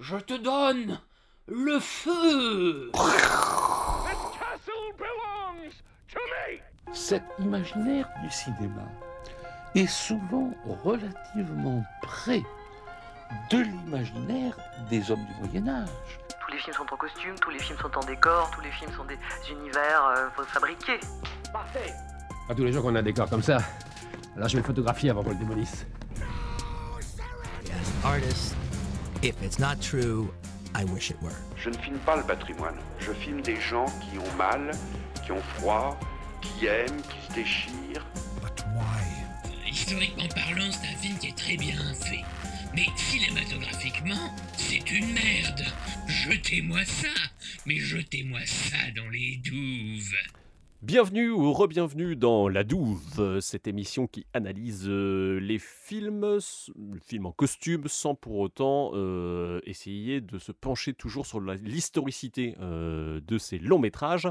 Je te donne le feu Cet imaginaire du cinéma est souvent relativement près de l'imaginaire des hommes du Moyen Âge. Tous les films sont en costume, tous les films sont en décor, tous les films sont des univers euh, fabriqués. Parfait Pas tous les jours qu'on a un décor comme ça. Alors je vais le photographier avant qu'on le démolisse. artist. If it's not true, I wish it were. Je ne filme pas le patrimoine. Je filme des gens qui ont mal, qui ont froid, qui aiment, qui se déchirent. But why? Historiquement parlant, c'est un film qui est très bien fait. Mais cinématographiquement, c'est une merde. Jetez-moi ça, mais jetez-moi ça dans les douves. Bienvenue ou re-bienvenue dans La Douve, cette émission qui analyse euh, les films, s- le film en costume, sans pour autant euh, essayer de se pencher toujours sur l'historicité euh, de ces longs métrages.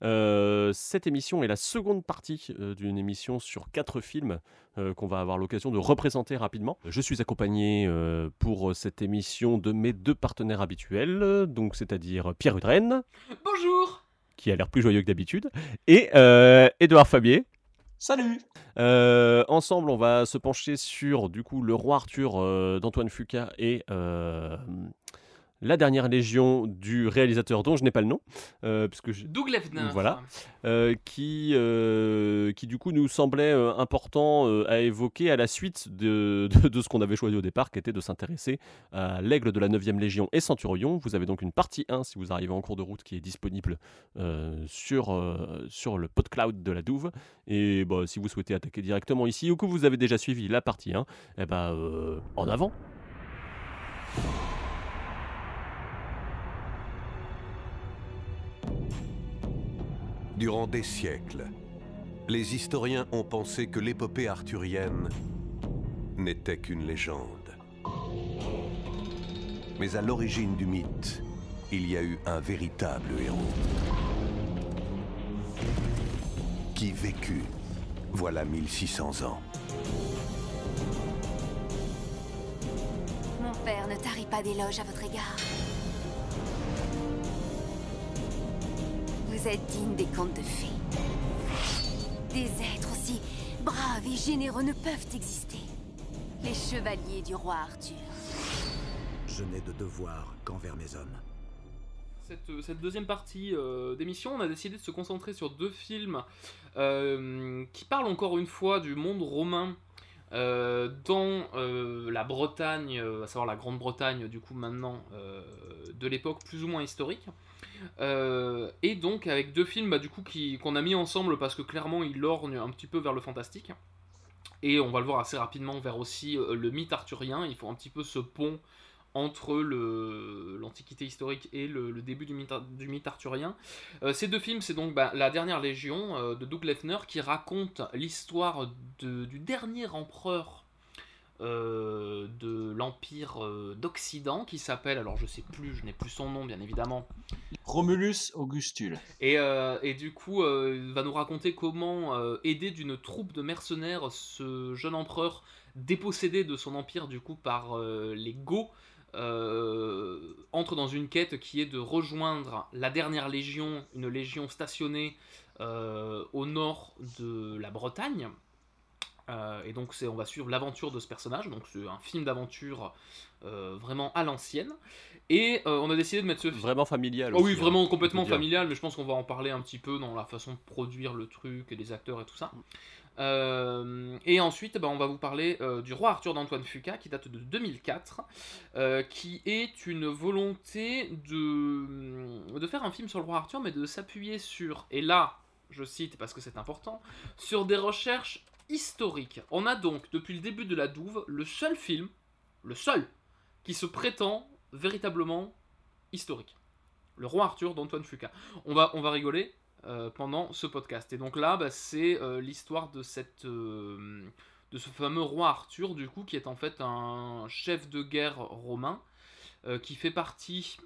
Cette émission est la seconde partie d'une émission sur quatre films qu'on va avoir l'occasion de représenter rapidement. Je suis accompagné pour cette émission de mes deux partenaires habituels, donc c'est-à-dire Pierre Udren Bonjour qui a l'air plus joyeux que d'habitude, et euh, Édouard Fabier. Salut Euh, ensemble, on va se pencher sur du coup le roi Arthur euh, d'Antoine Fuqua et euh, la dernière légion du réalisateur dont je n'ai pas le nom, euh, puisque je- Doug Lefner. Voilà. euh, qui, euh, qui du coup nous semblait euh, important à évoquer à la suite de, de- de ce qu'on avait choisi au départ, qui était de s'intéresser à l'aigle de la 9e Légion et Centurion. Vous avez donc une partie 1 si vous arrivez en cours de route qui est disponible sur, sur le PodCloud de la Douve. Et bah, si vous souhaitez attaquer directement ici ou que vous avez déjà suivi la partie 1, eh ben, en avant Durant des siècles, les historiens ont pensé que l'épopée arthurienne n'était qu'une légende. Mais à l'origine du mythe, il y a eu un véritable héros qui vécut voilà 1600 ans. Mon père ne tarit pas d'éloges à votre égard. Vous êtes digne des contes de fées. Des êtres aussi braves et généreux ne peuvent exister. Les chevaliers du roi Arthur. Je n'ai de devoir qu'envers mes hommes. Cette, euh, cette deuxième partie euh, d'émission, on a décidé de se concentrer sur deux films euh, qui parlent encore une fois du monde romain euh, dans euh, la Bretagne, euh, à savoir la Grande-Bretagne, du coup maintenant, euh, de l'époque plus ou moins historique. Euh, et donc avec deux films bah, du coup qu'on a mis ensemble parce que clairement ils lorgnent un petit peu vers le fantastique. Et on va le voir assez rapidement vers aussi euh, le mythe arthurien. Il faut un petit peu ce pont entre l'Antiquité historique et le, début du mythe, arthurien. Euh, ces deux films, c'est donc bah, La Dernière Légion de Doug Lefner qui raconte l'histoire du dernier empereur euh, de l'Empire euh, d'Occident qui s'appelle, alors je sais plus, je n'ai plus son nom bien évidemment, Romulus Augustule. et, euh, et du coup, il va nous raconter comment aider d'une troupe de mercenaires ce jeune empereur dépossédé de son empire du coup par les Goths entre dans une quête qui est de rejoindre la dernière légion, une légion stationnée au nord de la Bretagne. Euh, et donc c'est, on va suivre l'aventure de ce personnage, donc c'est un film d'aventure euh, vraiment à l'ancienne. Et euh, on a décidé de mettre ce film... Vraiment familial. Oh oui, aussi, hein, vraiment complètement familial, mais je pense qu'on va en parler un petit peu dans la façon de produire le truc et les acteurs et tout ça. Et ensuite, bah, on va vous parler du roi Arthur d'Antoine Fuqua qui date de 2004, euh, qui est une volonté de, de faire un film sur le roi Arthur, mais de s'appuyer sur, et là, je cite parce que c'est important, sur des recherches historiques. On a donc, depuis le début de la Douve, le seul film, le seul, qui se prétend véritablement historique. Le roi Arthur d'Antoine Fuqua. On va, rigoler euh, pendant ce podcast. Et donc là, bah, c'est euh, l'histoire de euh, de ce fameux roi Arthur, du coup, qui est en fait un chef de guerre romain, qui fait partie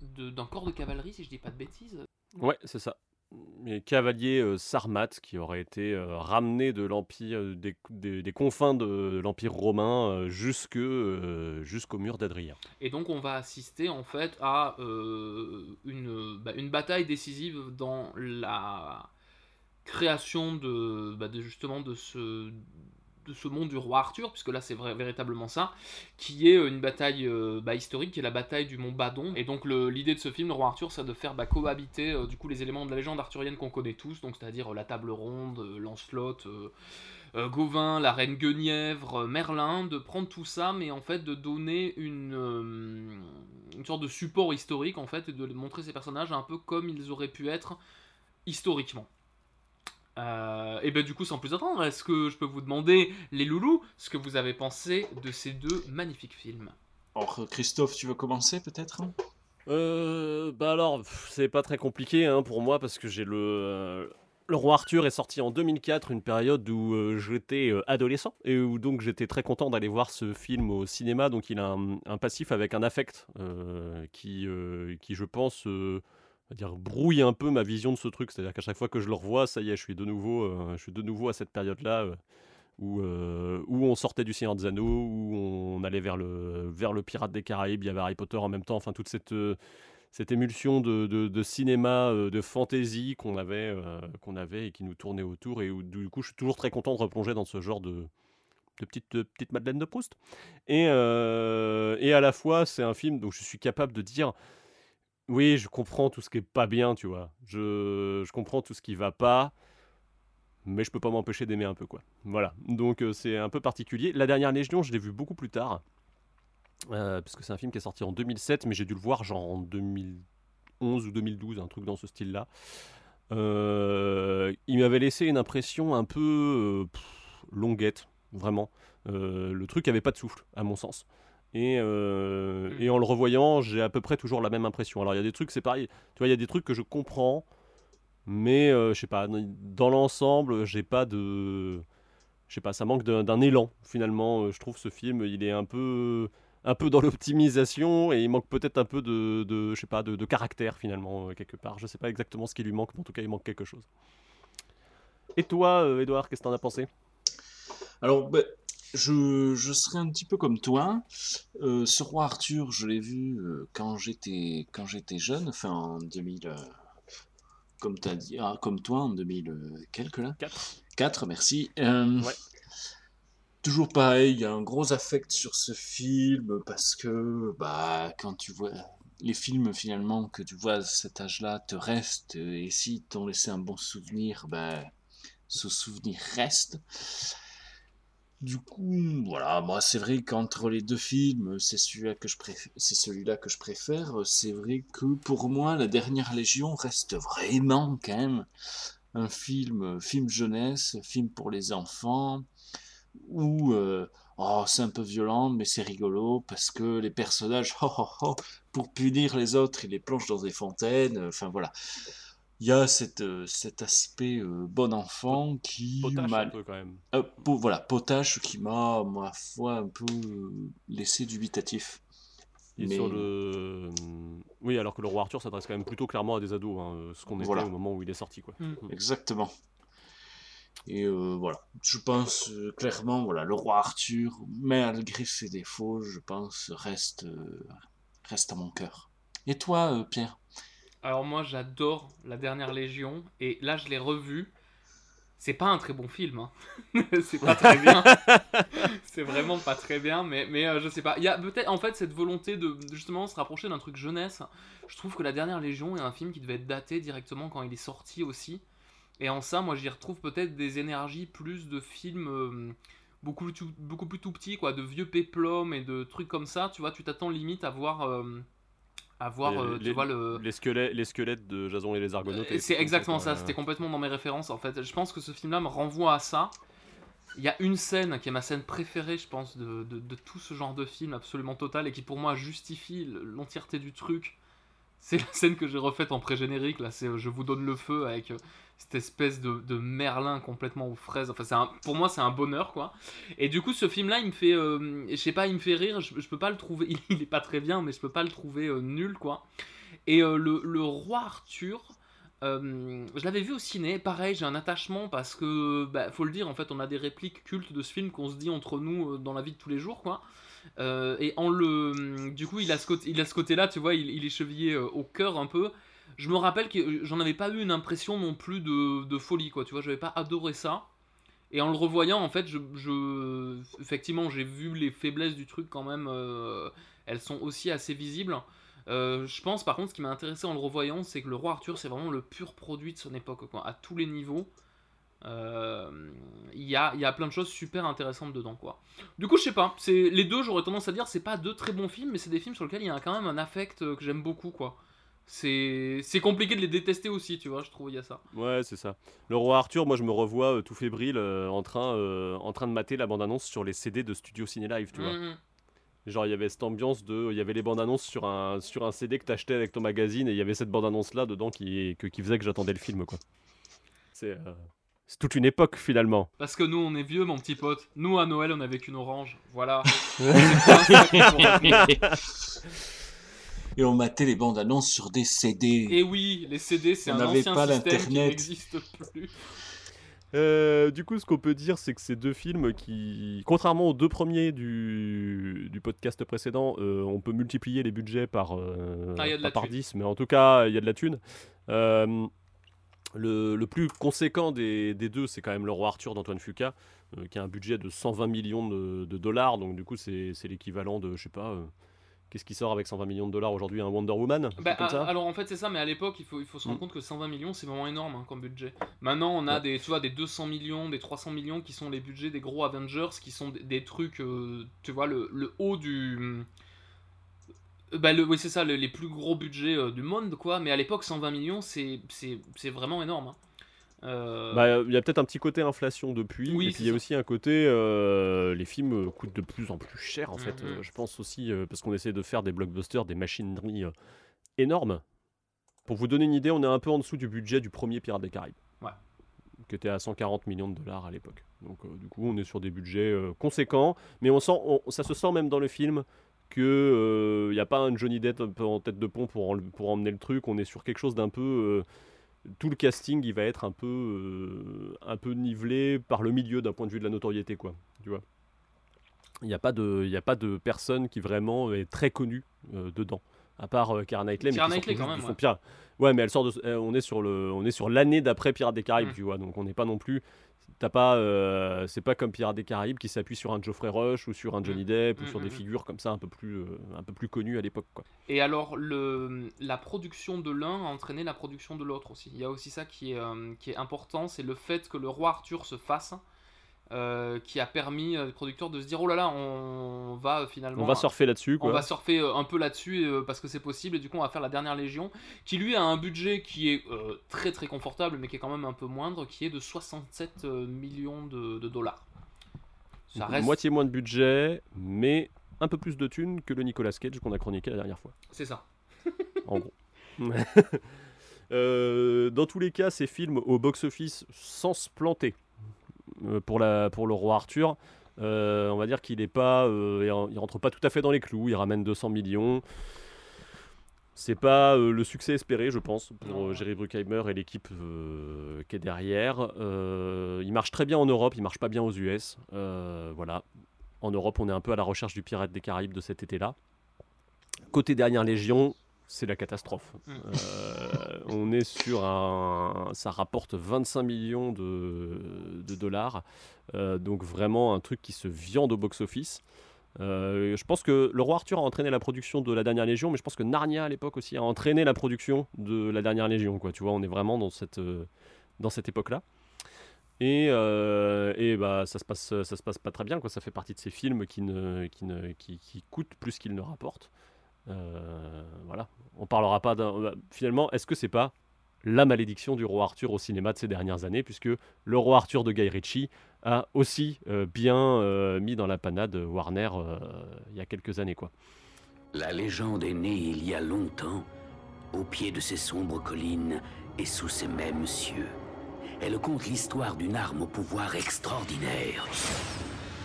d'un corps de cavalerie, si je dis pas de bêtises. Ouais, c'est ça. Les cavaliers euh, sarmates qui auraient été euh, ramenés de l'empire euh, des, confins de l'empire romain jusque, jusqu'au mur d'Adrien. Et donc on va assister en fait à une, bah, une bataille décisive dans la création de, bah, de justement de ce, de ce monde du roi Arthur, puisque là c'est véritablement ça, qui est une bataille euh, bah, historique, qui est la bataille du mont Badon. Et donc l'idée de ce film, le roi Arthur, c'est de faire bah, cohabiter euh, du coup les éléments de la légende arthurienne qu'on connaît tous, donc c'est-à-dire euh, la table ronde, euh, Lancelot, euh, euh, Gauvin, la reine Guenièvre, euh, Merlin, de prendre tout ça, mais en fait de donner une, euh, une sorte de support historique en fait, et de montrer ces personnages un peu comme ils auraient pu être historiquement. Euh, et ben du coup, sans plus attendre, est-ce que je peux vous demander, les loulous, ce que vous avez pensé de ces deux magnifiques films? Alors, Christophe, tu veux commencer peut-être? Euh, bah alors, c'est pas très compliqué hein, pour moi parce que j'ai le. euh, le roi Arthur est sorti en 2004, une période où euh, j'étais euh, adolescent et où donc j'étais très content d'aller voir ce film au cinéma. Donc il a un, un passif avec un affect euh, qui, euh, qui, je pense, euh, va dire, brouille un peu ma vision de ce truc. C'est-à-dire qu'à chaque fois que je le revois, ça y est, je suis de nouveau, euh, je suis de nouveau à cette période-là. euh, où, euh, où on sortait du Seigneur des Anneaux, où on allait vers le, vers le Pirate des Caraïbes, il y avait Harry Potter en même temps, enfin toute cette, cette émulsion de, de- cinéma, de fantasy qu'on avait, qu'on avait et qui nous tournait autour, et où du coup je suis toujours très content de replonger dans ce genre de, de petite, petite Madeleine de Proust. Et, et à la fois c'est un film dont je suis capable de dire... Oui, je comprends tout ce qui est pas bien, tu vois. Je, comprends tout ce qui va pas mais je peux pas m'empêcher d'aimer un peu quoi. Voilà, donc euh, c'est un peu particulier. La dernière Légion, je l'ai vu beaucoup plus tard, euh, parce c'est un film qui est sorti en 2007, mais j'ai dû le voir genre en 2011 ou 2012, un truc dans ce style-là. Euh, il m'avait laissé une impression un peu euh, longuette, vraiment. Le truc avait pas de souffle, à mon sens. Et, euh, et en le revoyant, j'ai à peu près toujours la même impression. Alors il y a des trucs, c'est pareil. Tu vois, il y a des trucs que je comprends, mais euh, je sais pas, dans l'ensemble, j'ai pas de. Je sais pas, ça manque d'un élan finalement. Euh, Je trouve ce film, il est un peu, un peu dans l'optimisation et il manque peut-être un peu de, de, je sais pas, de, de caractère finalement euh, quelque part. Je sais pas exactement ce qui lui manque, mais en tout cas, il manque quelque chose. Et toi, Edouard, qu'est-ce que t'en as pensé? Alors, ben, je, je serais un petit peu comme toi. Euh, ce roi Arthur, je l'ai vu euh, quand j'étais quand j'étais jeune, enfin en 2000, euh, comme t'as dit, ah, comme toi en 2000 euh, quelques là. 4. 4, merci. Toujours pareil, il y a un gros affect sur ce film parce que bah quand tu vois les films finalement que tu vois à cet âge-là te restent et si t'ont laissé un bon souvenir, bah ce souvenir reste. Du coup, voilà, moi c'est vrai qu'entre les deux films, c'est celui-là que je préfère, c'est celui-là que je préfère. C'est vrai que pour moi, La Dernière Légion reste vraiment quand même un film, film jeunesse, film pour les enfants, où euh, oh, c'est un peu violent, mais c'est rigolo parce que les personnages, oh, pour punir les autres, ils les plongent dans des fontaines. Enfin voilà, il y a cette, euh, cet aspect euh, bon enfant qui Potache m'a un peu quand même. euh, po- voilà, potache qui m'a, ma foi, un peu euh, laissé dubitatif. Et Mais- sur le. Oui, alors que le roi Arthur s'adresse quand même plutôt clairement à des ados, hein, ce qu'on était Voilà. au moment où il est sorti. Quoi. Exactement. Et euh, voilà, je pense euh, clairement, voilà, le roi Arthur, malgré ses défauts, je pense, reste, euh, reste à mon cœur. Et toi, euh, Pierre? Alors moi j'adore La Dernière Légion et là je l'ai revu. C'est pas un très bon film, hein. c'est pas très bien. c'est vraiment pas très bien, mais, mais euh, je sais pas. Il y a peut-être en fait cette volonté de justement se rapprocher d'un truc jeunesse. Je trouve que La Dernière Légion est un film qui devait être daté directement quand il est sorti aussi. Et en ça, moi j'y retrouve peut-être des énergies plus de films euh, beaucoup, tout- beaucoup plus tout petits, quoi, de vieux péplums et de trucs comme ça. Tu vois, tu t'attends limite à voir. euh, à voir, Les- euh, tu les, vois, le, les, squelettes, les squelettes de Jason et les Argonautes. euh, C'est exactement ça, c'était complètement dans mes références en fait. Je pense que ce film-là me renvoie à ça. Il y a une scène qui est ma scène préférée, je pense, de, de- de tout ce genre de film absolument total et qui pour moi justifie l'entièreté du truc. C'est la scène que j'ai refaite en pré-générique, là, c'est euh, Je vous donne le feu avec cette espèce de, de Merlin complètement aux fraises. Enfin, c'est pour moi, c'est un bonheur, quoi. Et du coup, ce film-là, il me fait, euh, je sais pas, il me fait rire. Je, je peux pas le trouver, il, il est pas très bien, mais je peux pas le trouver euh, nul, quoi. Et euh, le, le roi Arthur, je l'avais vu au ciné, pareil, j'ai un attachement parce que, bah, faut le dire, en fait, on a des répliques cultes de ce film qu'on se dit entre nous dans la vie de tous les jours, quoi. Et en le, du coup, il a ce côté-là, tu vois, il, il est chevillé au cœur un peu. Je me rappelle que j'en avais pas eu une impression non plus de, folie, quoi. Tu vois, j'avais pas adoré ça. Et en le revoyant, en fait, je, effectivement, j'ai vu les faiblesses du truc quand même. euh, elles sont aussi assez visibles. Euh, je pense, par contre, ce qui m'a intéressé en le revoyant, c'est que le roi Arthur, c'est vraiment le pur produit de son époque, quoi, à tous les niveaux. Euh, Il y, a, y a plein de choses super intéressantes dedans, quoi. Du coup, je sais pas. C'est les deux, j'aurais tendance à dire, c'est pas deux très bons films, mais c'est des films sur lesquels il y a quand même un affect que j'aime beaucoup, quoi. C'est c'est compliqué de les détester aussi, tu vois. Je trouve il y a ça. Ouais, c'est ça. Le roi Arthur, moi je me revois euh, tout fébrile euh, en, train, euh, en train de mater la bande-annonce sur les CD de Studio Ciné Live, tu vois. Mhm. Genre, il y avait cette ambiance de. Il y avait les bandes annonces sur un, sur un CD que t'achetais avec ton magazine et il y avait cette bande annonce là dedans qui, que- qui faisait que j'attendais le film, quoi. C'est. euh, C'est toute une époque finalement. Parce que nous, on est vieux, mon petit pote. Nous, à Noël, on avait qu'une orange. Voilà. Et on matait les bandes annonces sur des CD. Et oui, les CD, c'est On un n'avait ancien pas système qui l'Internet. n'existe plus. Euh, du coup, ce qu'on peut dire, c'est que ces deux films qui, contrairement aux deux premiers du, du podcast précédent, euh, on peut multiplier les budgets par, euh, Ah, pas par thune. 10, mais en tout cas, il y a de la thune. Euh, le, le plus conséquent des, des deux, c'est quand même Le Roi Arthur d'Antoine Fuqua, euh, qui a un budget de 120 millions de, de dollars, donc du coup, c'est c'est l'équivalent de, je sais pas, euh, qu'est-ce qui sort avec 120 millions de dollars aujourd'hui Un Wonder Woman Bah, comme ça a- alors en fait c'est ça, mais à l'époque il faut, il faut se rendre Mm. compte que 120 millions c'est vraiment énorme hein, comme budget. Maintenant on a Ouais. des, tu vois, des 200 millions, des 300 millions qui sont les budgets des gros Avengers, qui sont des, des trucs, euh, tu vois, le, le haut du... Bah le, oui c'est ça, le- les plus gros budgets euh, du monde quoi, mais à l'époque 120 millions c'est vraiment énorme. hein. Euh, Bah, il y a peut-être un petit côté inflation depuis, Oui, et puis il y a ça. aussi un côté les films euh, coûtent de plus en plus cher en fait. Mhm. Euh, je pense aussi euh, parce qu'on essaie de faire des blockbusters, des machineries euh, énormes. Pour vous donner une idée, on est un peu en dessous du budget du premier Pirates des Caraïbes, Ouais. qui était à 140 millions de dollars à l'époque. Donc euh, du coup, on est sur des budgets euh, conséquents, mais on sent, on- ça se sent même dans le film que il n'y a pas un Johnny Depp en tête de pont pour, en- pour emmener le truc. On est sur quelque chose d'un peu euh, tout le casting il va être un peu euh, un peu nivelé par le milieu d'un point de vue de la notoriété quoi tu vois il n'y a pas de il a pas de personne qui vraiment est très connue euh, dedans à part euh, Knightley mais Knightley, quand même, ouais. pire- ouais mais elle sort de euh, on est sur le on est sur l'année d'après Pirates des Caraïbes Mm. tu vois donc on n'est pas non plus t'as pas euh, c'est pas comme Pirates des Caraïbes qui s'appuie sur un Geoffrey Rush ou sur un Johnny Mm. Depp ou Mm, sur des mm. figures comme ça un peu plus euh, un peu plus connues à l'époque quoi Et alors, le, la production de l'un a entraîné la production de l'autre aussi. Il y a aussi ça qui est, euh, qui est important, c'est le fait que le roi Arthur se fasse, euh, qui a permis aux producteurs de se dire, oh là là, on va finalement... on va surfer là-dessus On quoi va surfer euh, un peu là-dessus euh, parce que c'est possible et du coup on va faire la dernière légion qui lui a un budget qui est euh, très très confortable mais qui est quand même un peu moindre qui est de 67 euh, millions de, de dollars. Ça reste... moitié moins de budget mais un peu plus de thunes que le Nicolas Cage qu'on a chroniqué la dernière fois C'est ça. en gros. Dans tous les cas, ces films au box-office sans se planter pour, la, pour le roi Arthur, euh, on va dire qu'il est pas, euh, il ren- il rentre pas tout à fait dans les clous. Il ramène 200 millions. C'est pas euh, le succès espéré, je pense, pour euh, Jerry Bruckheimer et l'équipe euh, qui est derrière. Euh, il marche très bien en Europe, il marche pas bien aux US. Euh, voilà. En Europe, on est un peu à la recherche du Pirate des Caraïbes de cet été-là. Côté dernière Légion, c'est la catastrophe. Mm. Euh, on est sur un. Ça rapporte 25 millions de, de dollars. Euh, donc vraiment un truc qui se viande au box-office. Euh, je pense que le roi Arthur a entraîné la production de la dernière Légion, mais je pense que Narnia à l'époque aussi a entraîné la production de la dernière Légion. Quoi. Tu vois, on est vraiment dans cette, dans cette époque-là. Et, euh, et bah, ça se passe, ça se passe pas très bien. Quoi. Ça fait partie de ces films qui, ne, qui, ne, qui, qui coûtent plus qu'ils ne rapportent. Euh, voilà. On parlera pas d'un. bah, Finalement, est-ce que c'est pas la malédiction du roi Arthur au cinéma de ces dernières années, puisque le roi Arthur de Guy Ritchie a aussi euh, bien euh, mis dans la panade Warner euh, il y a quelques années. quoi. La légende est née il y a longtemps, au pied de ces sombres collines et sous ces mêmes cieux. Elle conte l'histoire d'une arme au pouvoir extraordinaire.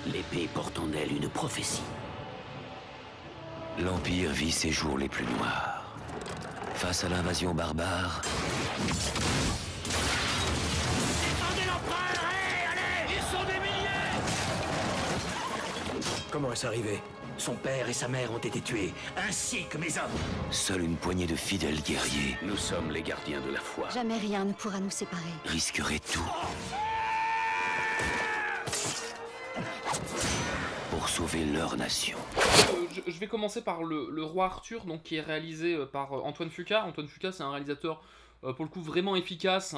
L'épée porte en elle une prophétie. L'Empire vit ses jours les plus noirs. Face à l'invasion barbare, Défendez l'empereur Allez, allez Ils sont des milliers Comment est-ce arrivé? Son père et sa mère ont été tués, ainsi que mes hommes. Seule une poignée de fidèles guerriers. Nous sommes les gardiens de la foi. Jamais rien ne pourra nous séparer. Risqueraient tout. Sauver leur nation. Euh, je, vais commencer par le, roi Arthur, donc qui est réalisé euh, par euh, Antoine Fuqua. Antoine Fuqua, c'est un réalisateur pour le coup vraiment efficace,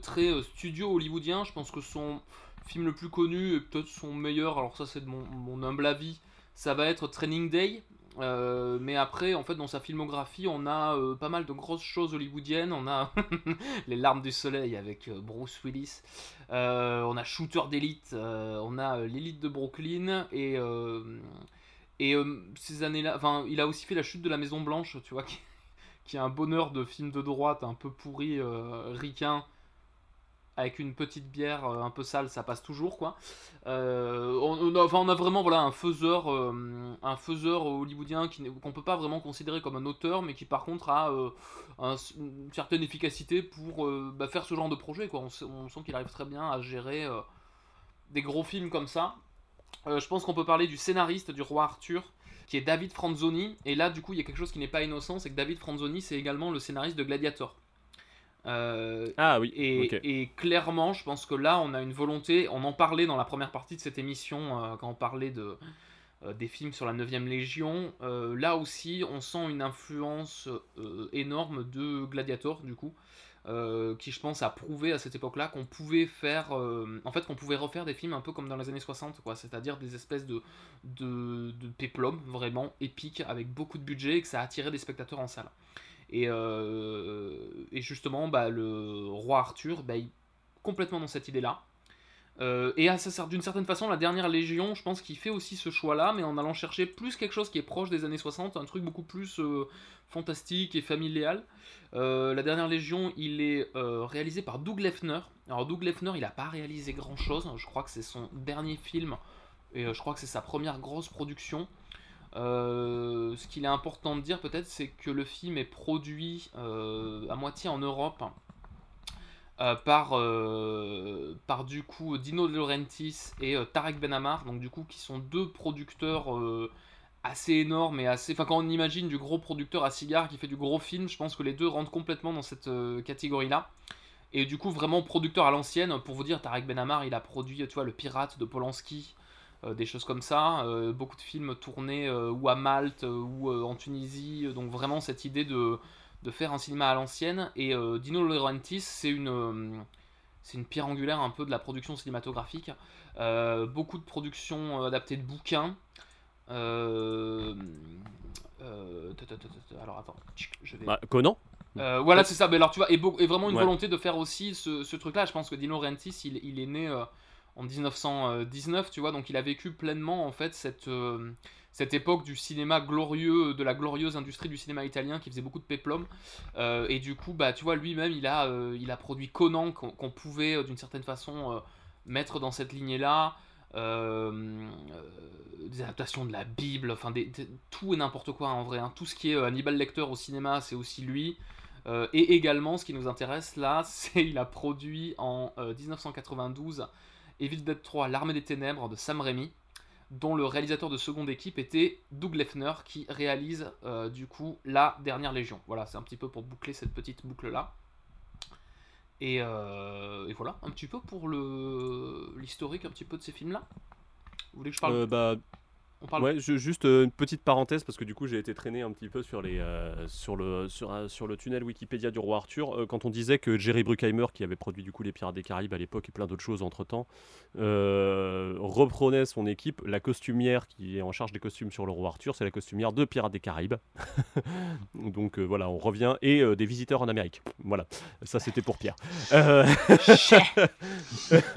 très studio hollywoodien. Je pense que son film le plus connu et peut-être son meilleur, alors ça c'est de mon humble avis, ça va être Training Day. Euh, mais après, en fait, dans sa filmographie, on a euh, pas mal de grosses choses hollywoodiennes. On a Les Larmes du Soleil avec euh, Bruce Willis. On a Shooter d'élite. on a l'élite de Brooklyn. Et, et ces années-là, enfin, il a aussi fait La Chute de la Maison Blanche, tu vois, qui, qui est un bonheur de film de droite, un peu pourri, ricain, avec une petite bière euh, un peu sale, ça passe toujours, quoi. Euh, on, a, on a vraiment voilà, un faiseur, euh, un hollywoodien qui qu'on peut pas vraiment considérer comme un auteur, mais qui par contre a un- une certaine efficacité pour bah, faire ce genre de projet, quoi. On, on sent qu'il arrive très bien à gérer des gros films comme ça. Je pense qu'on peut parler du scénariste du roi Arthur, qui est David Franzoni. Et là, du coup, il y a quelque chose qui n'est pas innocent, c'est que David Franzoni, c'est également le scénariste de Gladiator. Euh, Ah oui, Et, et clairement, je pense que là, on a une volonté. On en parlait dans la première partie de cette émission, euh, quand on parlait de, euh, des films sur la 9ème Légion. Là aussi, on sent une influence énorme de Gladiator, du coup. qui je pense a prouvé à cette époque-là qu'on pouvait faire, en fait qu'on pouvait refaire des films un peu comme dans les années 60, quoi, c'est-à-dire des espèces de, de, de péplum vraiment épiques avec beaucoup de budget et que ça attirait des spectateurs en salle. Et, euh, et justement, bah, le roi Arthur, bah, il est complètement dans cette idée-là. Euh, et d'une certaine façon, la dernière Légion, je pense qu'il fait aussi ce choix-là, mais en allant chercher plus quelque chose qui est proche des années 60, un truc beaucoup plus euh, fantastique et familial. La dernière Légion, il est réalisé par Doug Lefner. Alors Doug Lefner, il n'a pas réalisé grand-chose, je crois que c'est son dernier film, et je crois que c'est sa première grosse production. Euh, ce qu'il est important de dire peut-être, c'est que le film est produit euh, à moitié en Europe euh, par, du coup Dino De Laurentiis et Tarek Benamar, donc du coup qui sont deux producteurs assez énormes et assez. Enfin, quand on imagine du gros producteur à cigare qui fait du gros film, je pense que les deux rentrent complètement dans cette catégorie-là. Et du coup, vraiment producteur à l'ancienne, pour vous dire, Tarek Benamar, il a produit, tu vois, Le Pirate de Polanski, des choses comme ça, euh, beaucoup de films tournés euh, ou à Malte euh, ou euh, en Tunisie, donc vraiment cette idée de, de faire un cinéma à l'ancienne. Et euh, Dino Laurentiis, c'est une, euh, c'est une pierre angulaire un peu de la production cinématographique. Euh, beaucoup de productions euh, adaptées de bouquins. Euh, euh, alors attends, je vais. Bah, Conan Euh, voilà, c'est ça. Mais alors, tu vois, et, vraiment une Ouais. volonté de faire aussi ce, ce truc-là. Je pense que Dino Rentis, il, il est né euh, en 1919, tu vois, donc il a vécu pleinement en fait cette, euh, cette époque du cinéma glorieux, de la glorieuse industrie du cinéma italien qui faisait beaucoup de péplum. Euh, et du coup, bah, tu vois, lui-même, il a, euh, il a produit Conan qu'on pouvait d'une certaine façon mettre dans cette lignée-là. Des adaptations de la Bible, enfin des, tout et n'importe quoi en vrai. hein. Tout ce qui est Hannibal Lecter au cinéma, c'est aussi lui. Et également, ce qui nous intéresse là, c'est il a produit en euh, 1992 Evil Dead 3, L'armée des ténèbres de Sam Raimi, dont le réalisateur de seconde équipe était Doug Lefner, qui réalise euh, du coup la dernière Légion. Voilà, c'est un petit peu pour boucler cette petite boucle là. Et, euh, voilà, un petit peu pour l'historique un petit peu de ces films là. Vous voulez que je parle Euh, bah, On parle- ouais, je- juste euh, une petite parenthèse parce que du coup j'ai été traîné un petit peu sur, les, euh, sur, le, sur, un- sur le tunnel Wikipédia du roi Arthur Euh, quand on disait que Jerry Bruckheimer qui avait produit du coup les Pirates des Caraïbes à l'époque et plein d'autres choses entre temps reprenait son équipe. La costumière qui est en charge des costumes sur le roi Arthur c'est la costumière de Pirates des Caraïbes. Donc euh, voilà on revient et euh, des visiteurs en Amérique. Voilà. Ça c'était pour Pierre. Euh,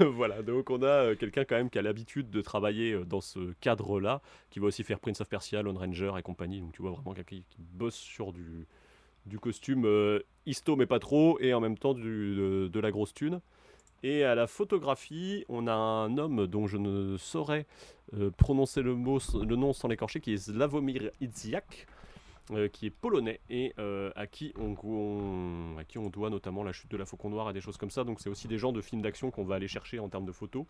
voilà. Donc on a euh, quelqu'un quand même qui a l'habitude de travailler euh, dans ce cadre là qui va aussi faire Prince of Persia, Lone Ranger et compagnie. Donc tu vois vraiment quelqu'un qui, bosse sur du, du costume euh, histo mais pas trop et en même temps du, de, de la grosse thune. Et à la photographie, on a un homme dont je ne saurais euh, prononcer le, mot, le nom sans l'écorcher, qui est Slavomir Idziak, euh, qui est polonais et euh, à, qui on, on- à qui on doit notamment la chute de la Faucon Noir et des choses comme ça. Donc c'est aussi des gens de films d'action qu'on va aller chercher en termes de photos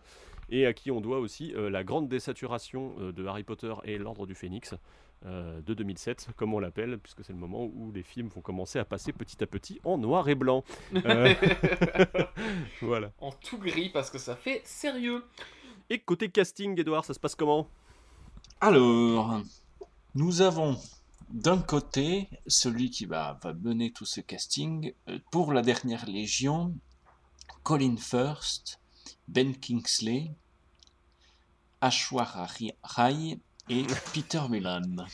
et à qui on doit aussi euh, la grande désaturation euh, de Harry Potter et l'Ordre du Phénix euh, de 2007, comme on l'appelle, puisque c'est le moment où les films vont commencer à passer petit à petit en noir et blanc. Euh, voilà. En tout gris parce que ça fait sérieux. Et côté casting, Edouard, ça se passe comment? Alors, nous avons d'un côté celui qui va, va mener tout ce casting euh, pour la dernière Légion, Colin First, Ben Kingsley, Ashwara Rai et Peter Mullan.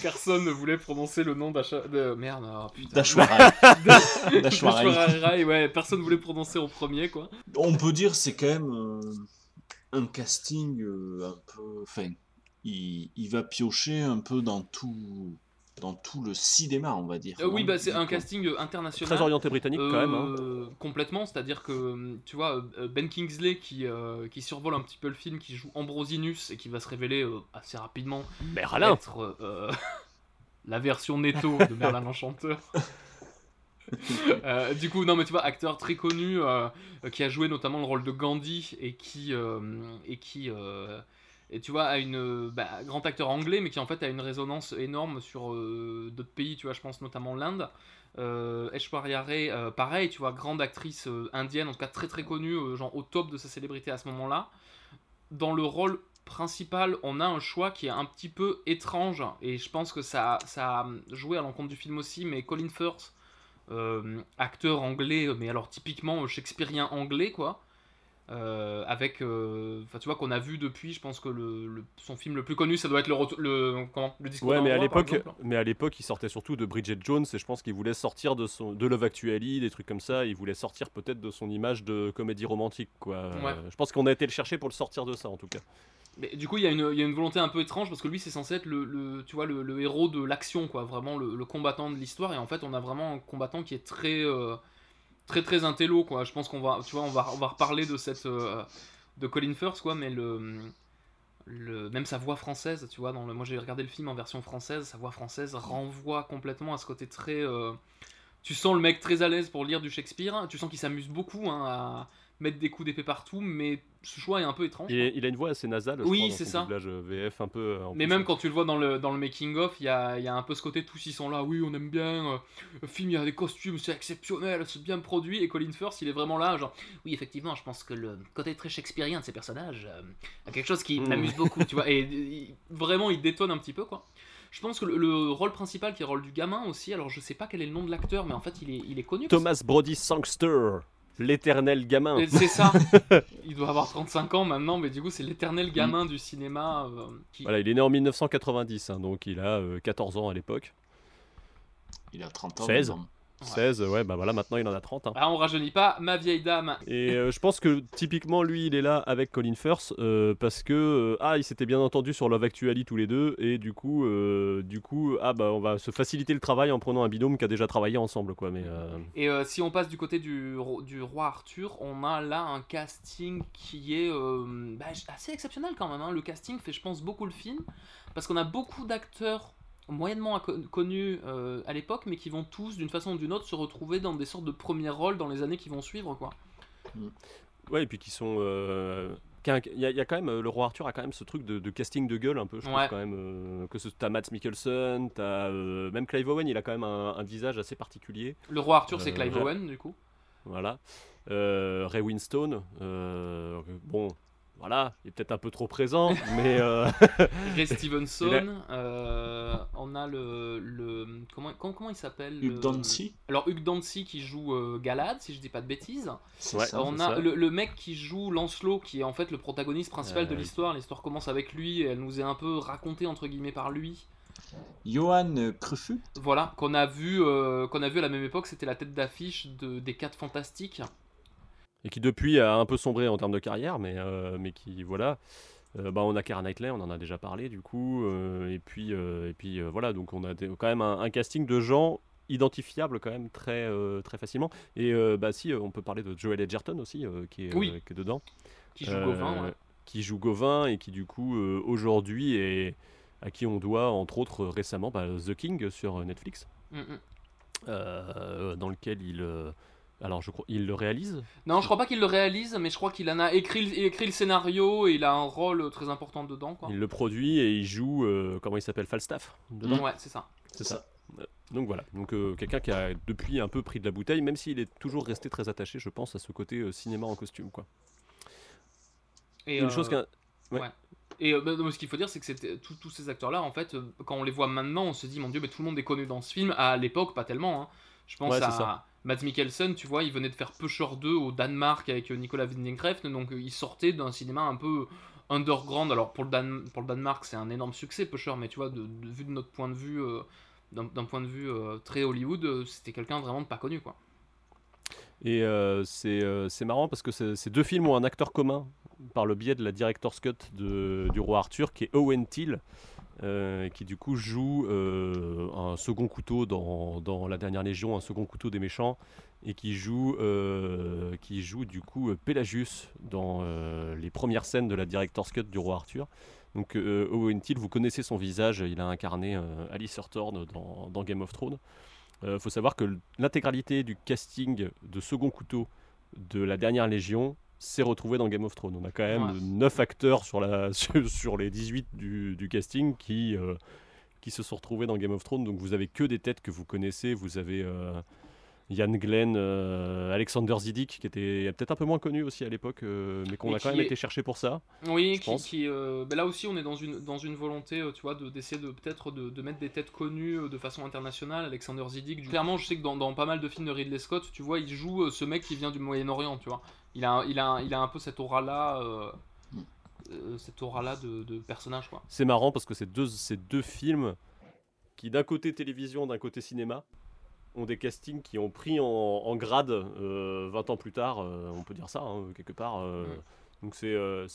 Personne ne voulait prononcer le nom d'Acha... de... Merde, oh. D'Ashwara. D'Ashwara. d'Ashwara Rai, ouais, personne ne voulait prononcer en premier, quoi. On peut dire c'est quand même euh, un casting euh, un peu... Enfin, il, il va piocher un peu dans tout, dans tout le cinéma, on va dire. Euh, oui, hein, bah, c'est un casting international. Très orienté britannique, quand même, hein. Euh, Complètement, c'est-à-dire que, tu vois, euh, Ben Kingsley qui, euh, qui survole un petit peu le film, qui joue Ambrosinus et qui va se révéler euh, assez rapidement Merlin. être euh, la version netto de Merlin l'Enchanteur. Euh, du coup, non, mais tu vois, acteur très connu euh, qui a joué notamment le rôle de Gandhi et qui, euh, et qui euh, et tu vois, a une bah, grand acteur anglais, mais qui en fait a une résonance énorme sur euh, d'autres pays, tu vois, je pense notamment l'Inde. Euh, euh, pareil, tu vois, grande actrice euh, indienne, en tout cas très très connue, genre au top de sa célébrité à ce moment-là. Dans le rôle principal, on a un choix qui est un petit peu étrange, et je pense que ça, ça a joué à l'encontre du film aussi, mais Colin Firth, acteur anglais, mais alors typiquement shakespearien anglais, quoi. Euh, avec, euh, enfin tu vois qu'on a vu depuis, je pense que le, le- son film le plus connu, ça doit être le, le, comment, le discours Ouais, mais à l'époque, mais à l'époque, il sortait surtout de Bridget Jones et je pense qu'il voulait sortir de son, de Love Actually, des trucs comme ça. Il voulait sortir peut-être de son image de comédie romantique, quoi. Euh, Ouais. je pense qu'on a été le chercher pour le sortir de ça, en tout cas. Mais du coup, il y, a une- il y a une volonté un peu étrange parce que lui, c'est censé être le, le- tu vois, le, le héros de l'action, quoi, vraiment le, le combattant de l'histoire. Et en fait, on a vraiment un combattant qui est très, euh, très, très intello, quoi. Je pense qu'on va, tu vois, on va, on va reparler de cette, euh, de Colin Firth, quoi, mais le, même sa voix française, tu vois, dans le, moi j'ai regardé le film en version française, sa voix française renvoie complètement à ce côté très, euh, tu sens le mec très à l'aise pour lire du Shakespeare. Tu sens qu'il s'amuse beaucoup hein, à mettre des coups d'épée partout, mais ce choix est un peu étrange. Il, a une voix assez nasale, je Oui, c'est ça. doublage euh, VF un peu. euh, en Mais même quand tu le vois dans le, dans le making-of, il y a, y a un peu ce côté, tous ils sont là, oui, on aime bien, euh, le film, il y a des costumes, c'est exceptionnel, c'est bien produit, et Colin Firth, il est vraiment là, genre, oui, effectivement, je pense que le côté très shakespearien de ces personnages euh, a quelque chose qui Mm. m'amuse beaucoup, tu vois, et il- vraiment, il détonne un petit peu, quoi. Je pense que le, le rôle principal, qui est le rôle du gamin aussi, alors je sais pas quel est le nom de l'acteur, mais en fait, il est, il est connu. Thomas Brody Sangster, l'éternel gamin. Et C'est ça. Il doit avoir 35 ans maintenant, mais du coup, c'est l'éternel gamin du cinéma. euh, qui... Voilà, il est né en 1990, hein, donc il a euh, 14 ans à l'époque. Il a 30 ans. 16 maintenant. 16, ouais, bah voilà, maintenant il en a 30. hein. Ah, on rajeunit pas, ma vieille dame. Et euh, je pense que typiquement lui il est là avec Colin Firth euh, parce que euh, ah ils s'étaient bien entendus sur Love Actually tous les deux et du coup du coup ah bah on va se faciliter le travail en prenant un binôme qui a déjà travaillé ensemble quoi mais Et si on passe du côté du, ro- du roi Arthur, on a là un casting qui est bah, assez exceptionnel quand même. hein. Le casting fait, je pense, beaucoup le film parce qu'on a beaucoup d'acteurs moyennement connus euh, à l'époque, mais qui vont tous, d'une façon ou d'une autre, se retrouver dans des sortes de premiers rôles dans les années qui vont suivre, quoi. ouais et puis qui sont euh, il y, a- il y a quand même euh, le roi Arthur a quand même ce truc de, de casting de gueule un peu je trouve Ouais. quand même euh, que ce t'as Matt Mikkelsen t'as euh, même Clive Owen il a quand même un, un visage assez particulier Le roi Arthur, c'est Clive Owen, du coup. Voilà. Ray Winstone, bon, voilà, il est peut-être un peu trop présent, mais. euh, Ray Stevenson, euh, on a le, le comment, comment, comment il s'appelle Hugh le- Dancy. Alors Hugh Dancy qui joue euh, Galad, si je dis pas de bêtises. C'est Ouais, ça, on a ça. le, le mec qui joue Lancelot, qui est en fait le protagoniste principal de Euh, l'histoire. L'histoire commence avec lui et elle nous est un peu racontée entre guillemets par lui. Johan Crufu. Voilà, qu'on a vu, euh, qu'on a vu à la même époque, c'était la tête d'affiche de, des 4 Fantastiques. Et qui depuis a un peu sombré en termes de carrière, mais, euh, mais qui, voilà. Euh, bah, on a Keira Knightley, on en a déjà parlé du coup, euh, et puis, et puis voilà, donc on a des- quand même un, un casting de gens identifiables quand même très, euh, très facilement. Et euh, bah si, euh, on peut parler de Joel Edgerton aussi, qui, est, Oui. qui est dedans. Qui joue Gauvin, ouais. Qui joue Gauvin et qui du coup aujourd'hui est à qui on doit entre autres récemment bah, The King sur Netflix, Mm, mm. dans lequel il, alors je crois, il le réalise. Non, je crois pas qu'il le réalise, mais je crois qu'il en a écrit, le- écrit le scénario et il a un rôle très important dedans. Quoi. Il le produit et il joue, euh, comment il s'appelle, Falstaff. dedans. Ouais, c'est ça. C'est ça. Euh, Donc voilà, donc euh, quelqu'un qui a depuis un peu pris de la bouteille, même s'il est toujours resté très attaché, je pense, à ce côté euh, cinéma en costume, quoi. Et, Une euh, chose qu'un- ouais. ouais. Et euh, bah, ce qu'il faut dire, c'est que tous ces acteurs-là, en fait, euh, quand on les voit maintenant, on se dit, mon Dieu, mais tout le monde est connu dans ce film. À l'époque, pas tellement. hein. Je pense Ouais, à Mads Mikkelsen, tu vois, il venait de faire Pusher 2 au Danemark avec euh, Nicolas Winding Refn, donc euh, il sortait d'un cinéma un peu underground. Alors pour le, Dan- pour le Danemark, c'est un énorme succès, Pusher, mais tu vois, vu de notre point de vue, euh, d'un point de vue très Hollywood, c'était quelqu'un vraiment de pas connu, quoi. Et c'est marrant parce que ces deux films ont un acteur commun par le biais de la director's cut de, du roi Arthur qui est Owen Teale, euh, qui du coup joue euh, un second couteau dans, dans La Dernière Légion, un second couteau des méchants, et qui joue, euh, qui joue du coup Pelagius dans les premières scènes de la director's cut du roi Arthur. Donc Owen Teale, vous connaissez son visage, il a incarné Alice Hawthorne dans, Game of Thrones. Il faut savoir que l'intégralité du casting de second couteau de la dernière Légion s'est retrouvé dans Game of Thrones. On a quand même Ouais. 9 acteurs sur, la, sur, les 18 du, du casting qui, euh, qui se sont retrouvés dans Game of Thrones. Donc vous avez que des têtes que vous connaissez. Vous avez euh, Ian Glenn, euh, Alexander Zidik, qui était peut-être un peu moins connu aussi à l'époque, euh, mais qu'on a quand même est- été chercher pour ça. Oui, je qui, pense. qui, euh, ben là aussi on est dans une, dans une volonté, tu vois, de- d'essayer de peut-être de, de mettre des têtes connues de façon internationale. Alexander Zidig, du- clairement, je sais que dans, dans pas mal de films de Ridley Scott, tu vois, il joue ce mec qui vient du Moyen-Orient, tu vois. Il a, un- il a, il a un peu cette aura-là, cette aura-là de, de personnage, quoi. C'est marrant parce que c'est deux, ces deux films qui, d'un côté télévision, d'un côté cinéma, ont des castings qui ont pris en, en grade euh, 20 ans plus tard, euh, on peut dire ça, hein, quelque part. euh, Donc c'est, euh,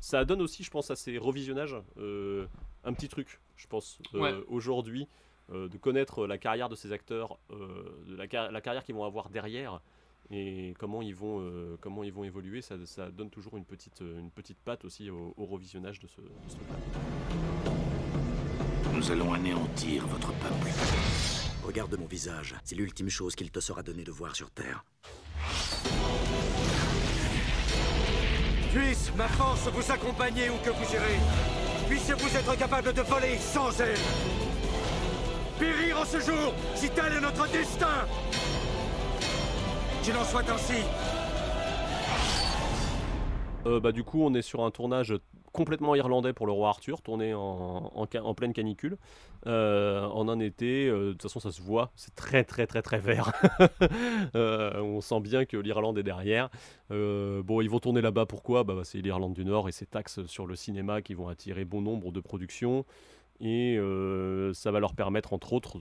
ça donne aussi, je pense, à ces revisionnages euh, un petit truc, je pense, euh, Ouais. aujourd'hui, euh, de connaître la carrière de ces acteurs, euh, de la, car- la carrière qu'ils vont avoir derrière. Et comment ils vont, euh, comment ils vont évoluer, ça, ça donne toujours une petite, une petite patte aussi au, au revisionnage de ce, de ce truc-là. Nous allons anéantir votre peuple. Regarde mon visage. C'est l'ultime chose qu'il te sera donné de voir sur Terre. Puisse ma force vous accompagner où que vous irez. Puissiez-vous être capable de voler sans aile. Périr en ce jour, si tel est notre destin. Qu'il en soit ainsi. Euh, bah, du coup, on est sur un tournage complètement irlandais pour le roi Arthur, tourné en, pleine canicule, euh, en un été. euh, de toute façon, ça se voit, c'est très très très très vert. Euh, on sent bien que l'Irlande est derrière. Bon, ils vont tourner là-bas, pourquoi? Bah, C'est l'Irlande du Nord et ses taxes sur le cinéma qui vont attirer bon nombre de productions. Et ça va leur permettre, entre autres,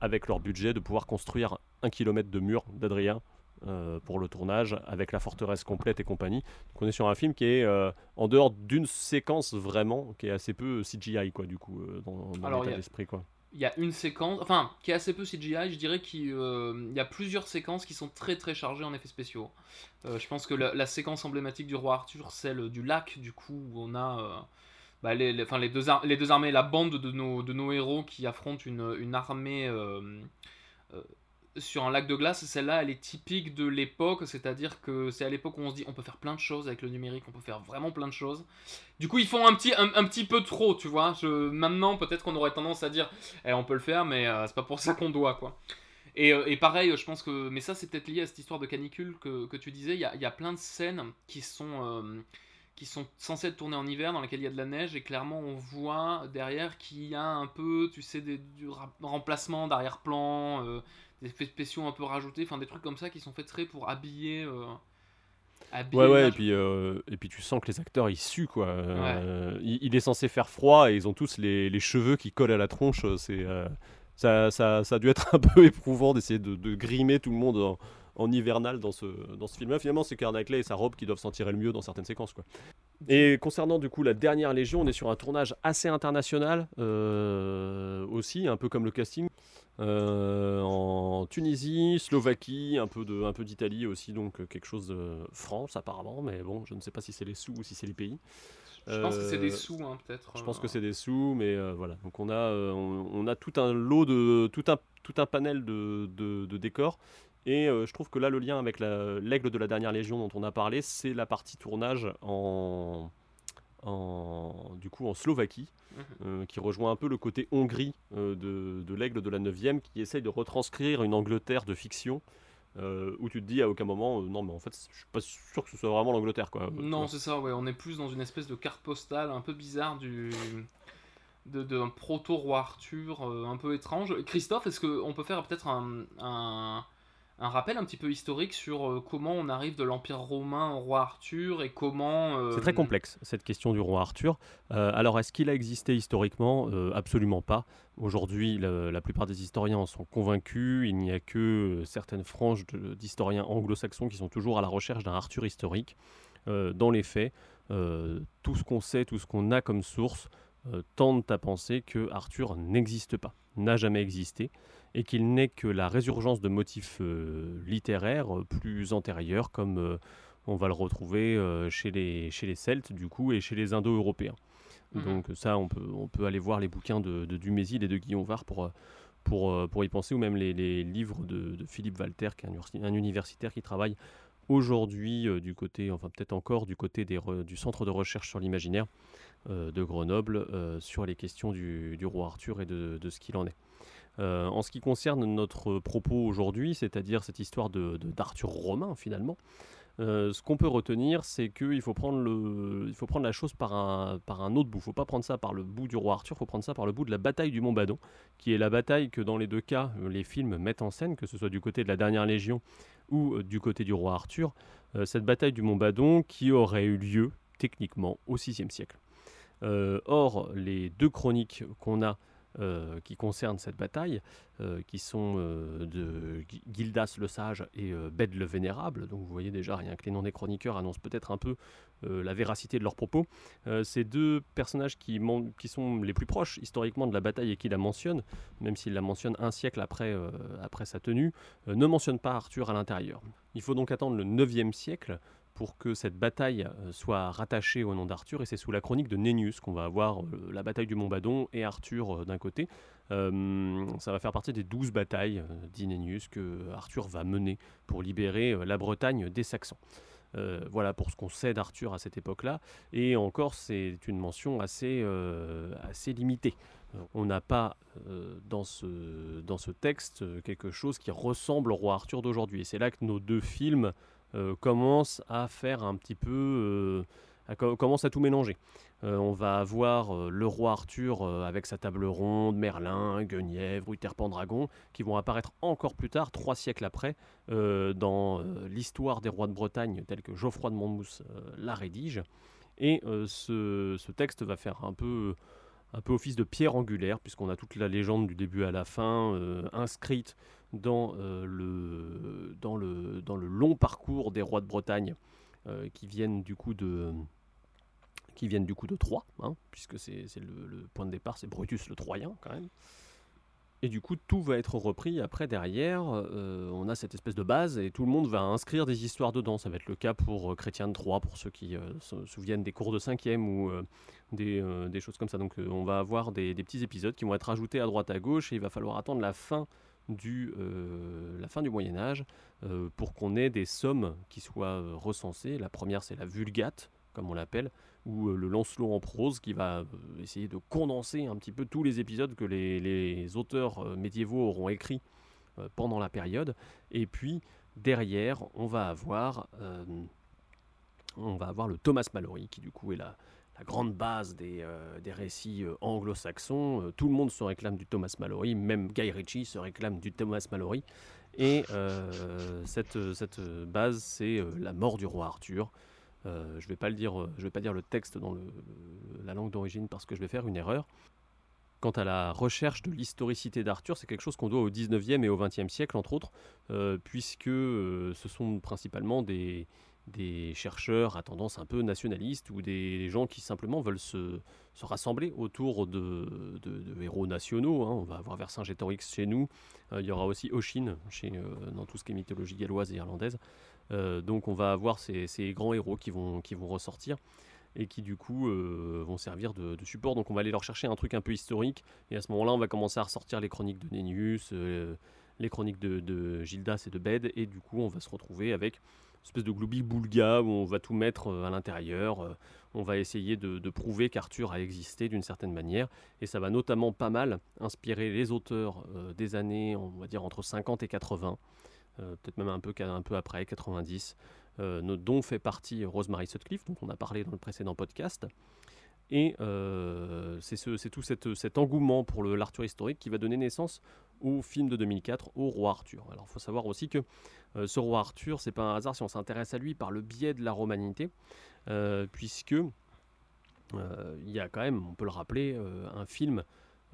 avec leur budget, de pouvoir construire un kilomètre de mur d'Adrien euh, pour le tournage, avec la forteresse complète et compagnie. Donc on est sur un film qui est euh, en dehors d'une séquence vraiment, qui est assez peu CGI, quoi, du coup, euh, dans, dans l'état a- d'esprit, quoi. Il y a une séquence, enfin, qui est assez peu CGI, je dirais qu'il euh, il y a plusieurs séquences qui sont très très chargées en effets spéciaux. Euh, je pense que la, la séquence emblématique du roi Arthur, celle du lac, du coup, où on a euh, bah, les, les- enfin, les, deux ar- les deux armées, la bande de nos, de nos héros qui affrontent une, une armée euh, euh, sur un lac de glace, celle-là, elle est typique de l'époque, c'est-à-dire que c'est à l'époque où on se dit on peut faire plein de choses avec le numérique, on peut faire vraiment plein de choses. Du coup, ils font un petit, un, un petit peu trop, tu vois. Je, maintenant, peut-être qu'on aurait tendance à dire eh, on peut le faire, mais euh, c'est pas pour ça qu'on doit, quoi. Et, euh, et pareil, je pense que. Mais ça, c'est peut-être lié à cette histoire de canicule que, que tu disais. Il y a, y a plein de scènes qui sont. euh, qui sont censées être tournées en hiver, dans lesquelles il y a de la neige, et clairement on voit derrière qu'il y a un peu, tu sais, des, du remplacement d'arrière-plan, euh, des effets spéciaux un peu rajoutés, enfin des trucs comme ça qui sont faits très pour habiller. euh, habiller Ouais, ouais, et puis, euh, et puis tu sens que les acteurs ils suent quoi. Euh, il, il est censé faire froid et ils ont tous les, les cheveux qui collent à la tronche. C'est, ça, ça, ça a dû être un peu éprouvant d'essayer de, de grimer tout le monde en, en hivernal dans ce, dans ce film-là. Finalement, c'est Knightley et sa robe qui doivent s'en tirer le mieux dans certaines séquences. Quoi. Et concernant du coup la dernière Légion, on est sur un tournage assez international euh, aussi, un peu comme le casting. Euh, en Tunisie, Slovaquie, un peu de, un peu d'Italie aussi, donc euh, quelque chose de France apparemment, mais bon, je ne sais pas si c'est les sous ou si c'est les pays. Je pense que c'est des Euh, sous, hein, peut-être. Je pense que c'est des sous, mais euh, voilà. Donc on a, euh, on, on a tout un lot de, tout un, tout un panel de, de- de décors. Et euh, je trouve que là, le lien avec la- l'aigle de la dernière légion dont on a parlé, c'est la partie tournage en, en, du coup, en Slovaquie, Mhm. euh, qui rejoint un peu le côté Hongrie euh, de, de l'aigle de la 9e, qui essaye de retranscrire une Angleterre de fiction. euh, où tu te dis à aucun moment, non mais en fait je suis pas sûr que ce soit vraiment l'Angleterre quoi. Non, c'est ça, ouais. On est plus dans une espèce de carte postale un peu bizarre du de- d'un proto-roi Arthur euh, un peu étrange. Christophe, est-ce qu'on peut faire peut-être un, un, un rappel un petit peu historique sur euh, comment on arrive de l'Empire romain au roi Arthur et comment... euh, C'est très complexe, cette question du roi Arthur. Euh, alors, est-ce qu'il a existé historiquement? Absolument pas. Aujourd'hui, la plupart des historiens en sont convaincus. Il n'y a que certaines franges d'historiens anglo-saxons qui sont toujours à la recherche d'un Arthur historique. Dans les faits, tout ce qu'on sait, tout ce qu'on a comme source, tendent à penser que Arthur n'existe pas, n'a jamais existé, et qu'il n'est que la résurgence de motifs euh, littéraires euh, plus antérieurs, comme euh, on va le retrouver euh, chez, les, chez les Celtes, du coup, et chez les Indo-Européens. Mhm. Donc ça, on peut, on peut aller voir les bouquins de, de Dumézil et de Guillaume Var pour, pour, pour y penser, ou même les, les livres de, de Philippe Walter, qui est un, universi- un universitaire qui travaille aujourd'hui du côté, enfin peut-être encore du côté des re- du centre de recherche sur l'imaginaire de Grenoble, sur les questions du, du roi Arthur et de, de ce qu'il en est. Euh, en ce qui concerne notre propos aujourd'hui, c'est-à-dire cette histoire d'Arthur romain finalement, euh, ce qu'on peut retenir, c'est qu'il faut prendre la chose par un, autre bout. Il ne faut pas prendre ça par le bout du roi Arthur, il faut prendre ça par le bout de la bataille du Mont Badon, qui est la bataille que dans les deux cas, euh, les films mettent en scène, que ce soit du côté de la dernière Légion ou du côté du roi Arthur. Cette bataille du Mont Badon qui aurait eu lieu techniquement au VIe siècle. Or, les deux chroniques qu'on a euh, qui concernent cette bataille, euh, qui sont euh, de Gildas le Sage et Bède le Vénérable, donc vous voyez déjà rien que les noms des chroniqueurs annoncent peut-être un peu la véracité de leurs propos. Ces deux personnages qui, sont les plus proches historiquement de la bataille et qui la mentionnent, même s'ils la mentionnent un siècle après, après sa tenue, ne mentionnent pas Arthur à l'intérieur. Il faut donc attendre le 9e siècle pour que cette bataille euh, soit rattachée au nom d'Arthur, et c'est sous la chronique de Nennius qu'on va avoir euh, la bataille du Mont Badon et Arthur euh, d'un côté. Ça va faire partie des douze batailles, dit Nennius, que Arthur va mener pour libérer la Bretagne des Saxons. Voilà pour ce qu'on sait d'Arthur à cette époque-là. Et encore, c'est une mention assez, assez limitée. On n'a pas dans, ce, dans ce texte quelque chose qui ressemble au roi Arthur d'aujourd'hui. Et c'est là que nos deux films euh, commencent à faire un petit peu... euh, à co- commencent à tout mélanger. Euh, on va avoir le roi Arthur avec sa table ronde, Merlin, Guenièvre, Uther Pendragon, qui vont apparaître encore plus tard, trois siècles après, dans l'histoire des rois de Bretagne, tel que Geoffroy de Monmouth la rédige. Et ce texte va faire un peu, un peu office de pierre angulaire, puisqu'on a toute la légende du début à la fin euh, inscrite dans, euh, le, dans, le, dans le long parcours des rois de Bretagne, euh, qui viennent du coup de qui viennent du coup de Troie, hein, puisque c'est le, le point de départ, c'est Brutus le Troyen quand même. Et du coup, tout va être repris après derrière. on a cette espèce de base et tout le monde va inscrire des histoires dedans. Ça va être le cas pour Chrétien de Troyes, pour ceux qui se souviennent des cours de cinquième ou des, euh, des choses comme ça. Donc, euh, on va avoir des, des petits épisodes qui vont être ajoutés à droite à gauche et il va falloir attendre la fin du, euh, Moyen Âge pour qu'on ait des sommes qui soient recensées. La première, c'est la Vulgate, comme on l'appelle, ou le Lancelot en prose, qui va essayer de condenser un petit peu tous les épisodes que les, auteurs médiévaux auront écrits pendant la période. Et puis, derrière, on va avoir, on va avoir le Thomas Mallory, qui du coup est la, la grande base des, euh, des récits euh, anglo-saxons. Euh, tout le monde se réclame du Thomas Mallory, même Guy Ritchie se réclame du Thomas Mallory. Et cette, cette base, c'est la mort du roi Arthur. Euh, je ne vais vais pas dire le texte dans la langue d'origine parce que je vais faire une erreur. Quant à la recherche de l'historicité d'Arthur, c'est quelque chose qu'on doit au 19e et au 20e siècle, entre autres, puisque ce sont principalement des, des chercheurs à tendance un peu nationaliste ou des gens qui simplement veulent se, se rassembler autour de, de- héros nationaux. hein. On va avoir Vercingétorix chez nous, Euh, il y aura aussi Oshin chez, euh, dans tout ce qui est mythologie galloise et irlandaise. Euh, donc on va avoir ces, ces grands héros qui vont, qui vont ressortir. et qui du coup vont servir de, support. Donc on va aller leur chercher un truc un peu historique et à ce moment-là on va commencer à ressortir les chroniques de Nennius, les chroniques de, de, Gildas et de Bed et du coup on va se retrouver avec espèce de gloubi boulga où on va tout mettre euh, à l'intérieur. on va essayer de, prouver qu'Arthur a existé d'une certaine manière et ça va notamment pas mal inspirer les auteurs des années on va dire entre 50 et 80. peut-être même un peu, un peu après, 90, euh, dont fait partie Rosemary Sutcliffe, dont on a parlé dans le précédent podcast. Et euh, c'est tout cet engouement pour l'Arthur historique qui va donner naissance au film de 2004, au roi Arthur. Alors il faut savoir aussi que euh, ce roi Arthur, c'est pas un hasard si on s'intéresse à lui par le biais de la romanité, puisque il y a quand même, on peut le rappeler, un film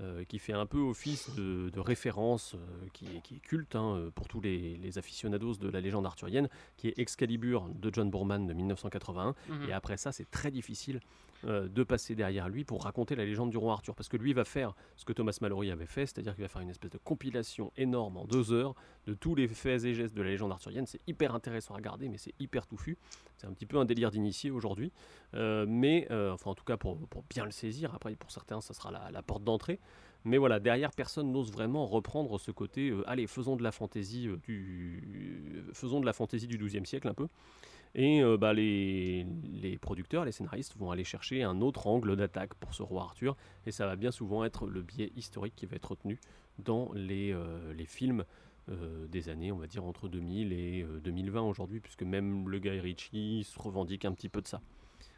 euh, qui fait un peu office de, référence, euh, qui, est, qui, est, culte hein, euh, pour tous les, les, aficionados de la légende arthurienne, qui est Excalibur de John Boorman de 1981. Mhm. Et après ça, c'est très difficile euh, de passer derrière lui pour raconter la légende du roi Arthur. Parce que lui va faire ce que Thomas Mallory avait fait, c'est-à-dire qu'il va faire une espèce de compilation énorme en deux heures de tous les faits et gestes de la légende arthurienne. C'est hyper intéressant à regarder, mais c'est hyper touffu. C'est un petit peu un délire d'initié aujourd'hui. Euh, mais, euh, enfin en tout cas pour, bien le saisir, après pour certains ça sera la, porte d'entrée. Mais voilà, derrière, personne n'ose vraiment reprendre ce côté. allez, faisons de la fantaisie du, faisons de la fantaisie du XIIe siècle un peu. Et euh, bah, les, producteurs, les scénaristes vont aller chercher un autre angle d'attaque pour ce roi Arthur, et ça va bien souvent être le biais historique qui va être retenu dans les, euh, films euh, des années, on va dire, entre 2000 et 2020 aujourd'hui, puisque même le Guy Ritchie se revendique un petit peu de ça.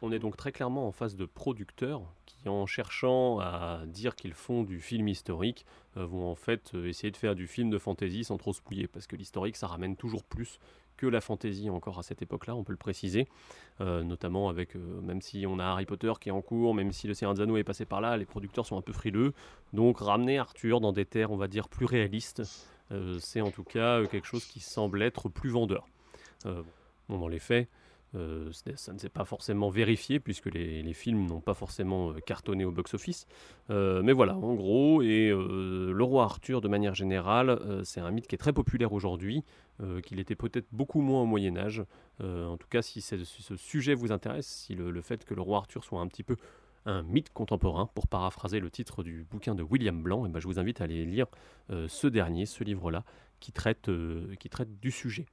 On est donc très clairement en face de producteurs qui, en cherchant à dire qu'ils font du film historique, vont en fait essayer de faire du film de fantasy sans trop se mouiller, parce que l'historique, ça ramène toujours plus que la fantaisie encore à cette époque-là, on peut le préciser, euh, notamment avec, euh, même si on a Harry Potter qui est en cours, même si le Seigneur des est passé par là, les producteurs sont un peu frileux, donc ramener Arthur dans des terres, on va dire, plus réalistes, euh, c'est en tout cas quelque chose qui semble être plus vendeur. bon, dans les faits, euh, ça ne s'est pas forcément vérifié puisque les, films n'ont pas forcément euh, cartonné au box-office. Euh, mais voilà, en gros, et le roi Arthur, de manière générale, c'est un mythe qui est très populaire aujourd'hui, qu'il était peut-être beaucoup moins au Moyen Âge. en tout cas, si, ce sujet vous intéresse, si le, fait que le roi Arthur soit un petit peu un mythe contemporain, pour paraphraser le titre du bouquin de William Blanc, et ben je vous invite à aller lire ce dernier, ce livre-là, qui traite du sujet.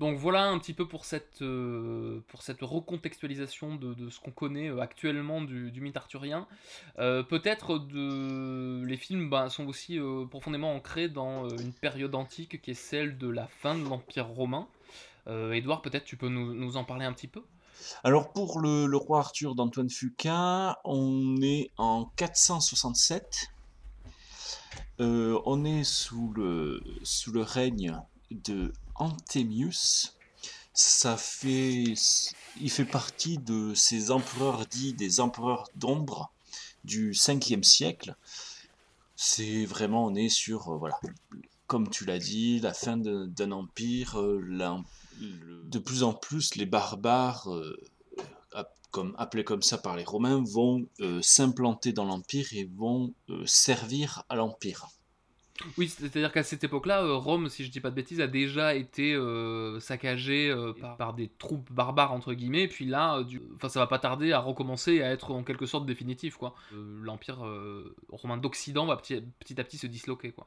Donc voilà un petit peu pour cette, euh, recontextualisation de, ce qu'on connaît euh, actuellement du, mythe arthurien. Euh, peut-être les films bah, sont aussi profondément ancrés dans une période antique qui est celle de la fin de l'Empire romain. Edouard, peut-être tu peux nous, en parler un petit peu? Alors pour le, roi Arthur d'Antoine Fuqua, on est en 467. on est sous le règne de Anthemius. Ça fait, il fait partie de ces empereurs dits des empereurs d'ombre du 5e siècle. C'est vraiment, on est sur, euh, voilà, comme tu l'as dit, la fin d'un empire. Euh, de plus en plus, les barbares, euh, comme, appelés comme ça par les Romains, vont s'implanter dans l'empire et vont servir à l'empire. Oui, c'est-à-dire qu'à cette époque-là, euh, Rome, si je dis pas de bêtises, a déjà été euh, saccagée euh, par, des troupes barbares entre guillemets. Puis là, du... enfin, ça va pas tarder à recommencer et à être en quelque sorte définitif, quoi. L'empire romain d'Occident va petit, à petit se disloquer, quoi.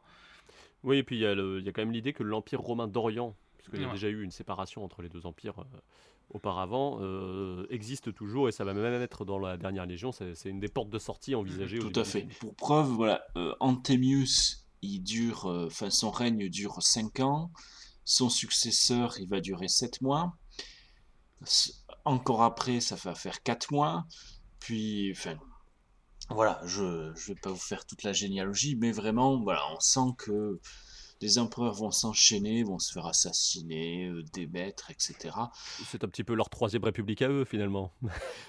Oui, et puis il y, a quand même l'idée que l'empire romain d'Orient, parce qu'il y a déjà eu une séparation entre les deux empires auparavant, existe toujours et ça va même être dans la dernière légion. C'est une des portes de sortie envisagées. Tout à fait. Pour preuve, voilà, Anthemius il dure, euh, enfin, son règne dure 5 ans. Son successeur, il va durer 7 mois. Encore après, ça va faire 4 mois. Puis, enfin, voilà, je ne vais pas vous faire toute la généalogie, mais vraiment, voilà, on sent que les empereurs vont s'enchaîner, vont se faire assassiner, euh, démettre, etc. C'est un petit peu leur troisième république à eux, finalement.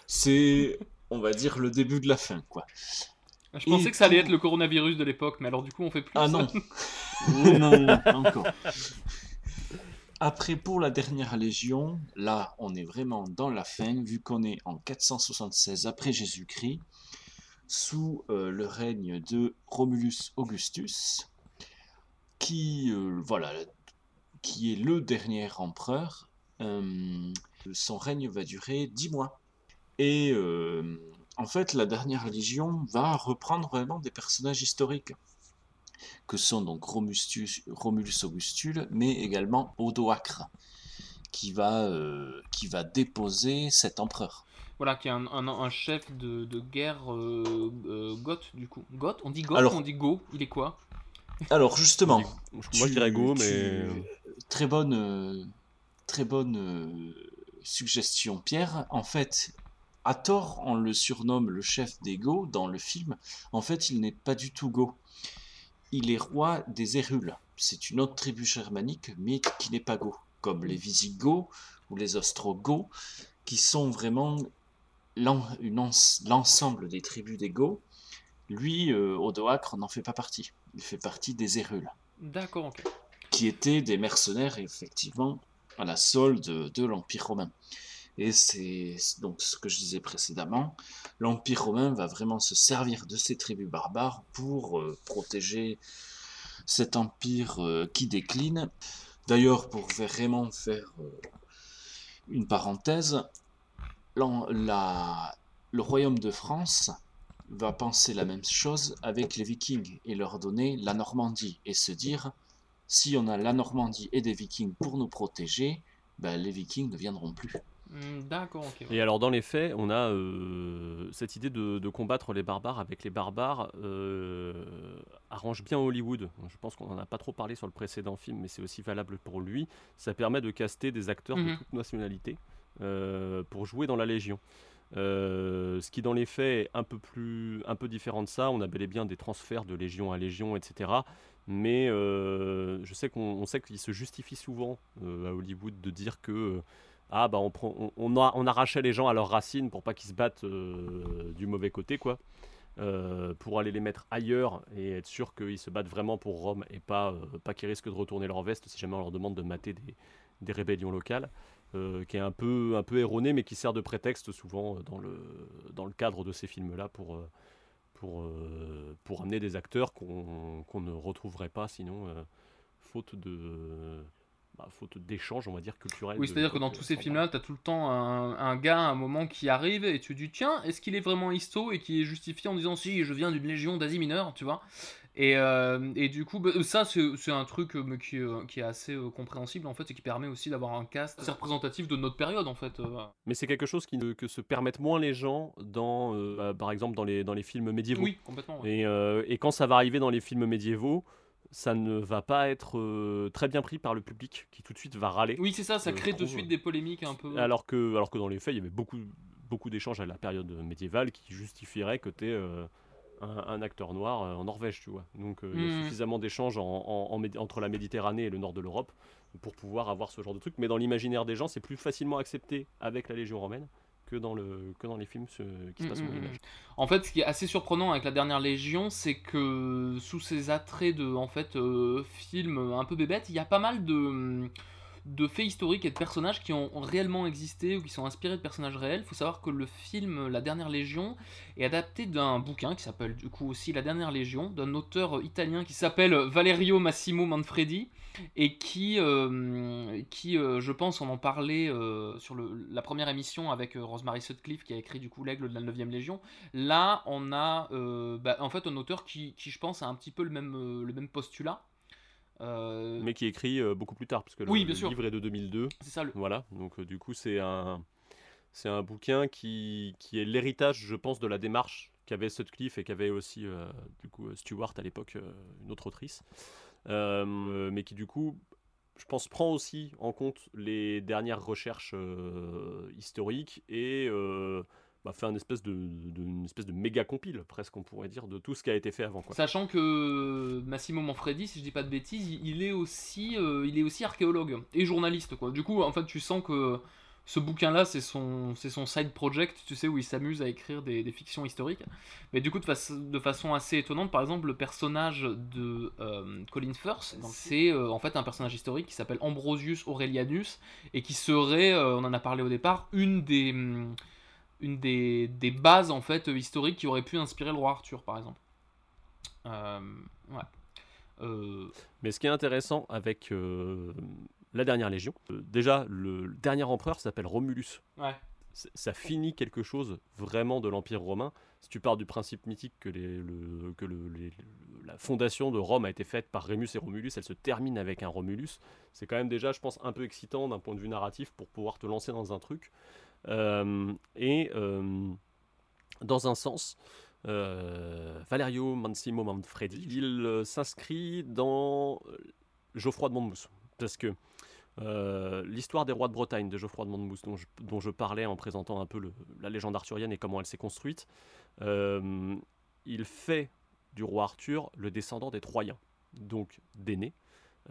C'est, on va dire, le début de la fin, quoi. Je pensais que ça allait être le coronavirus de l'époque, mais alors du coup on fait plus. Ah non. non, non, non, encore. Après, pour la dernière légion, là, on est vraiment dans la fin, vu qu'on est en 476 après Jésus-Christ, sous euh, le règne de Romulus Augustus, qui, euh, voilà, qui est le dernier empereur. Euh, son règne va durer 10 mois. Et euh, en fait, la dernière Légion va reprendre vraiment des personnages historiques, que sont donc Romustus- Romulus Augustule, mais également Odoacre, qui va, euh, qui va déposer cet empereur. Voilà, qui est un, un- un chef de, de guerre euh, euh, goth, du coup. Goth On dit goth Alors- ou on dit go Il est quoi? Alors justement, Moi, je dirais go, tu- mais- très bonne, très bonne euh, suggestion, Pierre. En fait, à tort, on le surnomme le chef des Go dans le film. En fait, il n'est pas du tout Go. Il est roi des Hérules. C'est une autre tribu germanique, mais qui n'est pas Go, comme les Visigoths ou les Ostrogoths, qui sont vraiment l'ensemble des tribus des Go. Lui, euh, Odoacre, n'en fait pas partie. Il fait partie des Hérules D'accord, qui étaient des mercenaires effectivement à la solde de l'Empire romain. Et c'est donc ce que je disais précédemment, l'Empire romain va vraiment se servir de ces tribus barbares pour euh, protéger cet empire euh, qui décline. D'ailleurs, pour vraiment faire euh, une parenthèse, le royaume de France va penser la même chose avec les Vikings et leur donner la Normandie et se dire si on a la Normandie et des Vikings pour nous protéger, ben, les Vikings ne viendront plus. Hmm, D'accord, ok. Et alors dans les faits, on a euh, cette idée de, de combattre les barbares avec les barbares euh, arrange bien Hollywood. Je pense qu'on n'en a pas trop parlé sur le précédent film, mais c'est aussi valable pour lui. Ça permet de caster des acteurs de Mhm. toute nationalité euh, pour jouer dans la Légion. Euh, ce qui dans les faits est un peu plus un peu différent de ça. On a bel et bien des transferts de Légion à Légion, etc. Mais euh, je sais qu'on on sait qu'il se justifie souvent euh, à Hollywood de dire que ah bah on, arrachait les gens à leurs racines pour pas qu'ils se battent euh, du mauvais côté quoi. Euh, pour aller les mettre ailleurs et être sûr qu'ils se battent vraiment pour Rome et pas, euh, pas qu'ils risquent de retourner leur veste si jamais on leur demande de mater des, rébellions locales, qui est un peu, un erroné mais qui sert de prétexte souvent dans le, cadre de ces films-là pour, amener des acteurs qu'on ne retrouverait pas sinon, faute de... bah, faute d'échanges, on va dire, culturels. Oui, c'est-à-dire que dans tous ces films-là, t'as tout le temps un, un gars à un moment qui arrive et tu te dis tiens, est-ce qu'il est vraiment histo et qui est justifié en disant si je viens d'une légion d'Asie mineure, tu vois et, euh, et du coup, bah, ça c'est c'est un truc euh, mais qui, euh, qui est assez euh, compréhensible en fait et qui permet aussi d'avoir un cast assez représentatif de notre période en fait. euh. Mais c'est quelque chose qui ne- que se permettent moins les gens dans, euh, bah, par exemple, dans les, dans les films médiévaux. Oui, complètement, ouais. Et, euh, et quand ça va arriver dans les films médiévaux, ça ne va pas être euh, très bien pris par le public qui tout de suite va râler. Oui, c'est ça, ça euh, crée je de trouve. suite des polémiques un peu. Alors que, alors que dans les faits, il y avait beaucoup, beaucoup d'échanges à la période médiévale qui justifieraient que tu un, un acteur noir euh, en Norvège, tu vois. Donc euh, il y a Mhm. suffisamment d'échanges en- en- en Médi- entre la Méditerranée et le nord de l'Europe pour pouvoir avoir ce genre de truc. Mais dans l'imaginaire des gens, c'est plus facilement accepté avec la Légion romaine que dans, le, que dans les films ce- qui se passent au Mm, mm, mm. En fait, ce qui est assez surprenant avec la dernière Légion, c'est que sous ces attraits de en fait euh, film un peu bébête, il y a pas mal de de faits historiques et de personnages qui ont réellement existé ou qui sont inspirés de personnages réels. Il faut savoir que le film La Dernière Légion est adapté d'un bouquin qui s'appelle du coup aussi La Dernière Légion, d'un auteur italien qui s'appelle Valerio Massimo Manfredi et qui, euh, qui euh, je pense, on en parlait euh, sur la première émission avec Rosemary Sutcliffe qui a écrit du coup l'aigle de la 9ème Légion. Là, on a bah, en fait un auteur qui, qui, je pense, a un petit peu le même, le même postulat. Euh, Mais qui est écrit euh, beaucoup plus tard, parce que le, Oui, bien le sûr. livre est de 2002. C'est ça, le- Voilà, donc euh, du coup, c'est un, c'est un bouquin qui, qui est l'héritage, je pense, de la démarche qu'avait Sutcliffe et qu'avait aussi, euh, du coup, Stewart à l'époque, euh, une autre autrice. Euh, mais qui, du coup, je pense, prend aussi en compte les dernières recherches historiques et bah, fait un espèce de, de- une espèce de méga compile, presque, on pourrait dire, de tout ce qui a été fait avant. Quoi. Sachant que Massimo Manfredi, si je dis pas de bêtises, il est aussi, euh, il est aussi archéologue et journaliste quoi. Du coup, en fait, tu sens que ce bouquin-là, c'est son, c'est son side project, tu sais, où il s'amuse à écrire des, des fictions historiques. Mais du coup, de, façon- de façon assez étonnante, par exemple, le personnage de euh, Colin Firth, c'est euh, en fait un personnage historique qui s'appelle Ambrosius Aurelianus et qui serait, euh, on en a parlé au départ, une des, hum, une des, des bases en fait historiques qui aurait pu inspirer le roi Arthur, par exemple. Euh, ouais. Euh, Mais ce qui est intéressant avec euh, la dernière Légion, euh, déjà, le, dernier empereur s'appelle Romulus. Ouais. ça finit quelque chose vraiment de l'Empire romain. Si tu pars du principe mythique que, les- le- que le- les- le- la fondation de Rome a été faite par Rémus et Romulus, elle se termine avec un Romulus, c'est quand même déjà, je pense, un peu excitant d'un point de vue narratif pour pouvoir te lancer dans un truc. Euh, et euh, dans un sens, euh, Valerio Mansimo Manfredi, il s'inscrit dans Geoffroy de Monmouth. Parce que l'histoire des rois de Bretagne de Geoffroy de Monmouth, dont je, dont je parlais en présentant un peu la légende arthurienne et comment elle s'est construite, il fait du roi Arthur le descendant des Troyens, donc d'Aîné,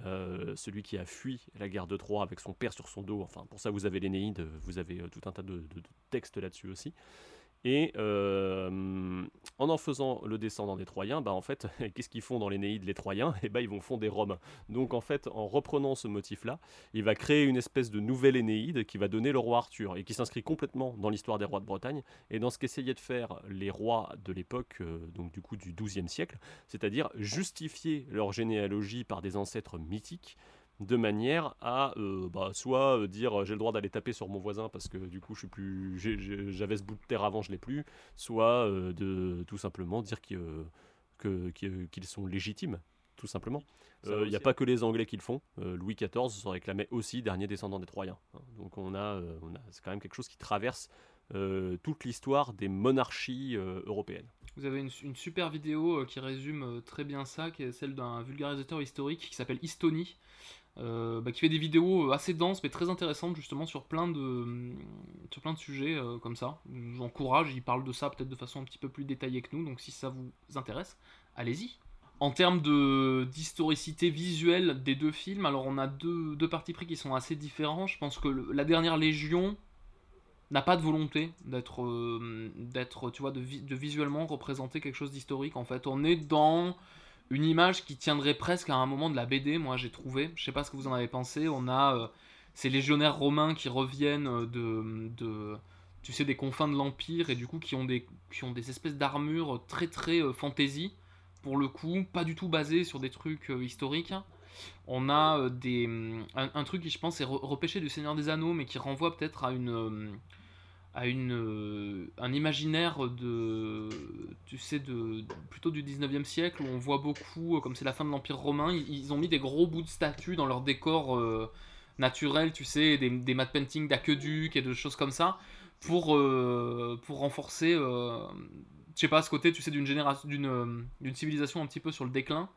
euh, celui qui a fui la guerre de Troie avec son père sur son dos. Enfin, pour ça, vous avez l'Énéide, vous avez euh, tout un tas de, textes là-dessus aussi. Et euh, en en faisant le descendant des Troyens, bah en fait, qu'est-ce qu'ils font dans l'Énéide les Troyens? Et bah ils vont fonder Rome. Donc en fait, en reprenant ce motif-là, il va créer une espèce de nouvelle Énéide qui va donner le roi Arthur et qui s'inscrit complètement dans l'histoire des rois de Bretagne et dans ce qu'essayaient de faire les rois de l'époque, euh, donc du coup du XIIe siècle, c'est-à-dire justifier leur généalogie par des ancêtres mythiques de manière à euh, bah, soit euh, dire euh, j'ai le droit d'aller taper sur mon voisin parce que du coup je suis plus j'avais ce bout de terre avant je l'ai plus soit euh, de tout simplement dire qu'ils que- qu'ils- qu'ils sont légitimes tout simplement. Il n'y a pas que les anglais qui le font. Louis XIV se réclamait aussi dernier descendant des Troyens hein. donc on a, on a c'est quand même quelque chose qui traverse euh, toute l'histoire des monarchies euh, européennes. Vous avez une, une super vidéo euh, qui résume très bien ça, qui est celle d'un vulgarisateur historique qui s'appelle Istoni, euh, bah, qui fait des vidéos euh, assez denses mais très intéressantes justement sur plein de, hum, sur plein de sujets euh, comme ça. Je vous encourage, il parle de ça peut-être de façon un petit peu plus détaillée que nous, donc si ça vous intéresse, allez-y. En termes d'historicité visuelle des deux films, alors on a deux, deux partis pris qui sont assez différents. Je pense que la dernière Légion, n'a pas de volonté d'être euh, tu vois de, de visuellement représenter quelque chose d'historique en fait on est dans une image qui tiendrait presque à un moment de la BD moi j'ai trouvé. Je sais pas ce que vous en avez pensé. On a euh, ces légionnaires romains qui reviennent euh, de, tu sais des confins de l'empire et du coup qui ont des qui ont des espèces d'armures très très euh, fantasy. Pour le coup pas du tout basées sur des trucs historiques. On a des, un, un truc qui, je pense, est re- repêché du Seigneur des Anneaux, mais qui renvoie peut-être à une, à une, euh, un imaginaire de, tu sais, de, plutôt du 19e siècle, où on voit beaucoup, euh, comme c'est la fin de l'Empire romain, ils, ont mis des gros bouts de statues dans leur décor euh, naturel, tu sais, des, des matte paintings d'aqueduc et de choses comme ça, pour, pour renforcer, euh, je sais pas, ce côté, tu sais, d'une civilisation un petit peu sur le déclin.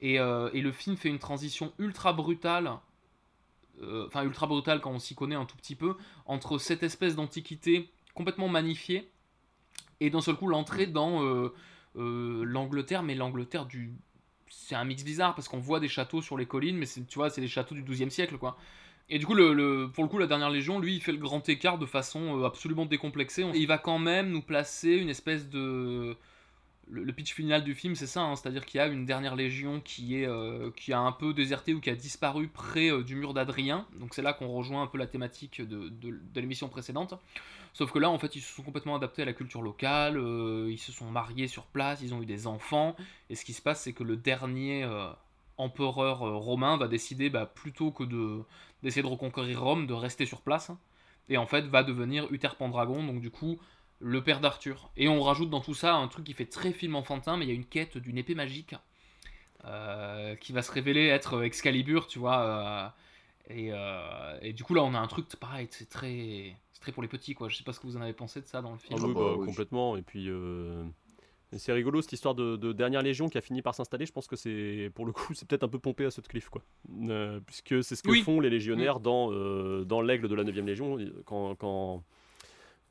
Et, et le film fait une transition ultra brutale, euh, enfin ultra brutale quand on s'y connaît un tout petit peu, entre cette espèce d'antiquité complètement magnifiée et d'un seul coup l'entrée dans euh, euh, l'Angleterre, mais l'Angleterre du... C'est un mix bizarre parce qu'on voit des châteaux sur les collines, mais tu vois, c'est des châteaux du 12e siècle, quoi. Et du coup, le, pour le coup, la dernière Légion, lui, il fait le grand écart de façon absolument décomplexée. Il va quand même nous placer une espèce de le, pitch final du film, c'est ça, hein, c'est-à-dire qu'il y a une dernière légion qui, est, euh, qui a un peu déserté ou qui a disparu près euh, du mur d'Adrien. Donc c'est là qu'on rejoint un peu la thématique de, de- l'émission précédente. Sauf que là, en fait, ils se sont complètement adaptés à la culture locale, euh, ils se sont mariés sur place, ils ont eu des enfants. Et ce qui se passe, c'est que le dernier empereur romain va décider, bah, plutôt que de, d'essayer de reconquérir Rome, de rester sur place. Et en fait, va devenir Uther Pendragon, donc du coup, le père d'Arthur. Et on rajoute dans tout ça un truc qui fait très film enfantin, mais il y a une quête d'une épée magique euh, qui va se révéler être Excalibur, tu vois. euh, et, euh, et du coup, là, on a un truc pareil, c'est très, c'est très pour les petits, quoi. Je sais pas ce que vous en avez pensé de ça dans le film. Ah oui, bah, complètement. Et puis, euh, c'est rigolo cette histoire de, de dernière légion qui a fini par s'installer. Je pense que c'est, pour le coup, c'est peut-être un peu pompé à Sutcliffe, quoi. Euh, puisque c'est ce que Oui. font les légionnaires dans, euh, dans l'aigle de la 9 légion. Quand, quand,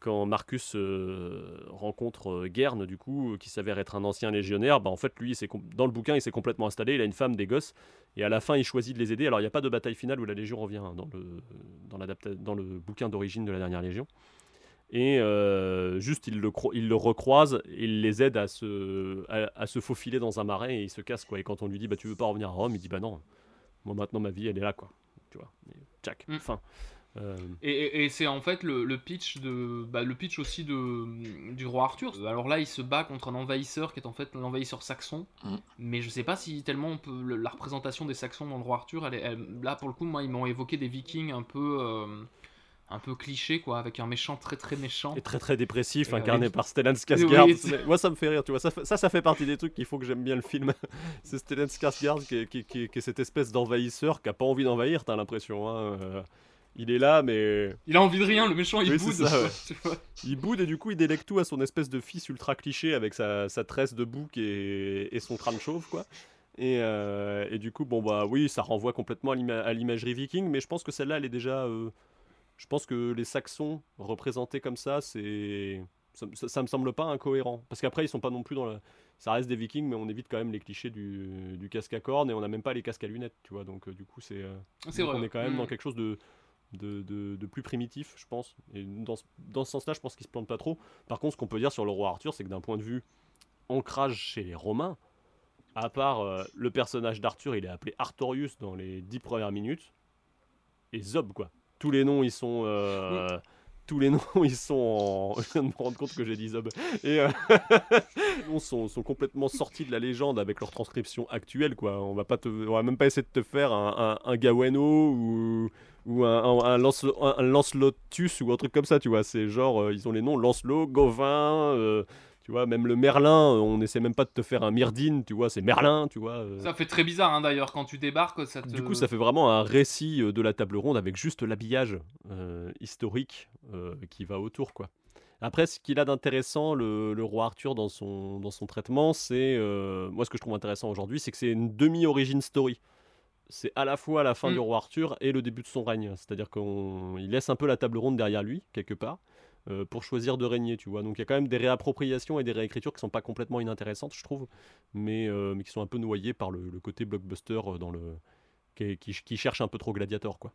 quand Marcus euh, rencontre euh, Guerne, du coup, qui s'avère être un ancien légionnaire, bah, en fait, lui, il dans le bouquin, il s'est complètement installé. Il a une femme, des gosses. Et à la fin, il choisit de les aider. Alors, il n'y a pas de bataille finale où la Légion revient hein, dans, le, dans, dans le bouquin d'origine de la dernière Légion. Et euh, juste, il le, il le recroise il les aide à se, à, à se faufiler dans un marais et il se casse. Quoi. Et quand on lui dit bah, Tu veux pas revenir à Rome Il dit Bah non, moi maintenant ma vie elle est là. quoi. Tu vois, et tchac, fin. Euh, Et, et- et c'est en fait le, le pitch de bah, le pitch aussi de du roi Arthur. Alors là, il se bat contre un envahisseur qui est en fait l'envahisseur saxon. Mm. Mais je sais pas si tellement on peut, le- la représentation des Saxons dans le roi Arthur, elle, est- elle- là pour le coup, moi ils m'ont évoqué des Vikings un peu euh, un peu cliché, quoi, avec un méchant très très méchant. Et très très dépressif, incarné par Stellan Skarsgård. Moi, ça me fait rire, tu vois. Ça, ça, ça fait partie des trucs qu'il faut que j'aime bien le film. c'est Stellan Skarsgård qui est, qui, qui- qui est cette espèce d'envahisseur qui a pas envie d'envahir, t'as l'impression. hein. Euh, Il est là, mais. Il a envie de rien, le méchant, il Oui, boude. c'est ça, ouais. tu vois. Il boude et du coup, il délègue tout à son espèce de fils ultra cliché avec sa, sa tresse de bouc et, et son crâne chauve, quoi. Et, euh, et du coup, bon, bah oui, ça renvoie complètement à l'ima- à l'imagerie viking, mais je pense que celle-là, elle est déjà. euh, je pense que les Saxons représentés comme ça, c'est. Ça, ça- ça me semble pas incohérent. Parce qu'après, ils sont pas non plus dans la. Ça reste des vikings, mais on évite quand même les clichés du, du casque à cornes et on n'a même pas les casques à lunettes, tu vois. Donc, euh, du coup, c'est. euh, C'est vrai, On est quand même dans quelque chose de, de, plus primitif, je pense. Et dans, ce- dans ce sens-là, je pense qu'il se plante pas trop. Par contre, ce qu'on peut dire sur le roi Arthur, c'est que d'un point de vue ancrage chez les Romains, à part euh, le personnage d'Arthur, il est appelé Artorius dans les dix premières minutes, et Zob, quoi. Tous les noms, ils sont. euh, Tous les noms, ils sont en... Je viens de me rendre compte que j'ai dit Zob. Et euh, sont, complètement sortis de la légende avec leur transcription actuelle, quoi. On va, va même pas essayer de te faire un, un, Gaweno ou, ou un Lancelotus ou un truc comme ça, tu vois. C'est genre, euh, ils ont les noms Lancelot, Gauvin, euh, tu vois, même le Merlin, euh, on essaie même pas de te faire un Myrdine, tu vois, c'est Merlin, tu vois. euh. Ça fait très bizarre hein, d'ailleurs quand tu débarques. Ça te... Du coup, ça fait vraiment un récit euh, de la table ronde avec juste l'habillage euh, historique euh, qui va autour, quoi. Après, ce qu'il a d'intéressant, le, le roi Arthur, dans son, dans son traitement, c'est... moi, ce que je trouve intéressant aujourd'hui, c'est que c'est une demi-origin story. C'est à la fois la fin Mm. du roi Arthur et le début de son règne. C'est-à-dire qu'il laisse un peu la table ronde derrière lui, quelque part, euh, pour choisir de régner, tu vois. Donc il y a quand même des réappropriations et des réécritures qui sont pas complètement inintéressantes, je trouve, mais, euh, mais qui sont un peu noyées par le, côté blockbuster euh, dans le... Qui, cherche un peu trop gladiator, quoi.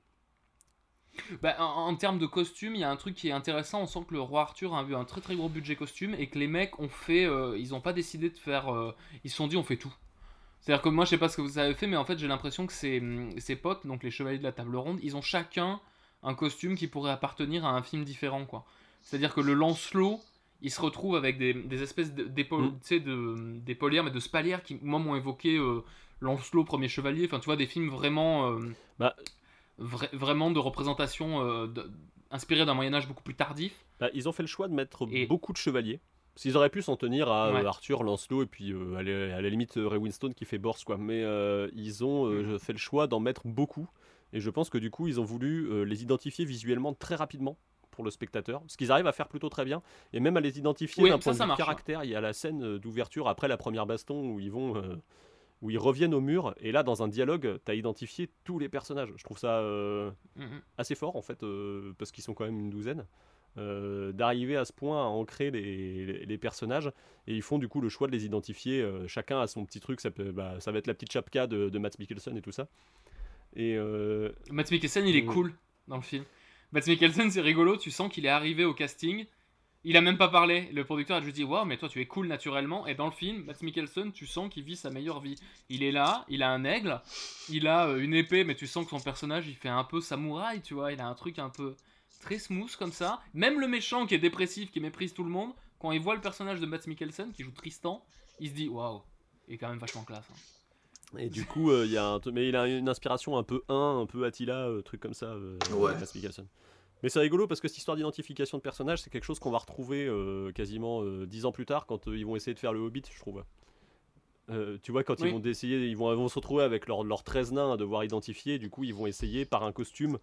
Bah, en, termes de costume, il y a un truc qui est intéressant. On sent que le roi Arthur a eu un très très gros budget costume et que les mecs ont fait. ils ont pas décidé de faire. ils se sont dit on fait tout. C'est-à-dire que moi je sais pas ce que vous avez fait, mais en fait j'ai l'impression que ces, ces potes, donc les chevaliers de la table ronde, ils ont chacun un costume qui pourrait appartenir à un film différent, quoi. C'est-à-dire que le Lancelot, il se retrouve avec des, des espèces Mm. sais, de, d'épaulières, mais de spalières qui, moi, m'ont évoqué euh, Lancelot, premier chevalier. Enfin, tu vois, des films vraiment. euh, Bah, vra- vraiment de représentation euh, inspirée d'un Moyen-Âge beaucoup plus tardif. Bah, ils ont fait le choix de mettre beaucoup de chevaliers. S'ils auraient pu s'en tenir à euh, Ouais. Arthur, Lancelot et puis à, la, à la limite Ray Winston qui fait Borse quoi. Mais ils ont euh, fait le choix d'en mettre beaucoup et je pense que du coup ils ont voulu les identifier visuellement très rapidement pour le spectateur, ce qu'ils arrivent à faire plutôt très bien et même à les identifier Oui, d'un ça, point de ça vue marche. caractère. Il y a la scène euh, d'ouverture après la première baston où ils vont euh, où ils reviennent au mur et là dans un dialogue tu as identifié tous les personnages. Je trouve ça euh, Mhm. assez fort en fait euh, parce qu'ils sont quand même une douzaine euh, d'arriver à ce point à ancrer les, les- les personnages et ils font du coup le choix de les identifier euh, chacun a son petit truc ça, peut, bah, ça va être la petite chapka de, de Matt Mikkelsen et tout ça et euh, Matt Mikkelsen, il est cool dans le film. Matt Mikkelsen, c'est rigolo, tu sens qu'il est arrivé au casting. Il a même pas parlé. Le producteur a juste dit Waouh, mais toi tu es cool naturellement. Et dans le film, Matt Mikkelsen, tu sens qu'il vit sa meilleure vie. Il est là, il a un aigle, il a euh, une épée, mais tu sens que son personnage il fait un peu samouraï, tu vois. Il a un truc un peu très smooth comme ça. Même le méchant qui est dépressif, qui méprise tout le monde, quand il voit le personnage de Matt Mikkelsen qui joue Tristan, il se dit Waouh, il est quand même vachement classe. hein. Et du coup euh, il y a un, mais il a une inspiration un peu 1 un peu Attila euh, truc comme ça euh, Ouais. Mais c'est rigolo parce que cette histoire d'identification de personnages c'est quelque chose qu'on va retrouver euh, quasiment euh, dix ans plus tard quand euh, ils vont essayer de faire le Hobbit je trouve Euh, tu vois, quand Oui. ils vont essayer, ils vont, ils vont se retrouver avec leurs leurs 13 nains à devoir identifier, du coup, ils vont essayer par un costume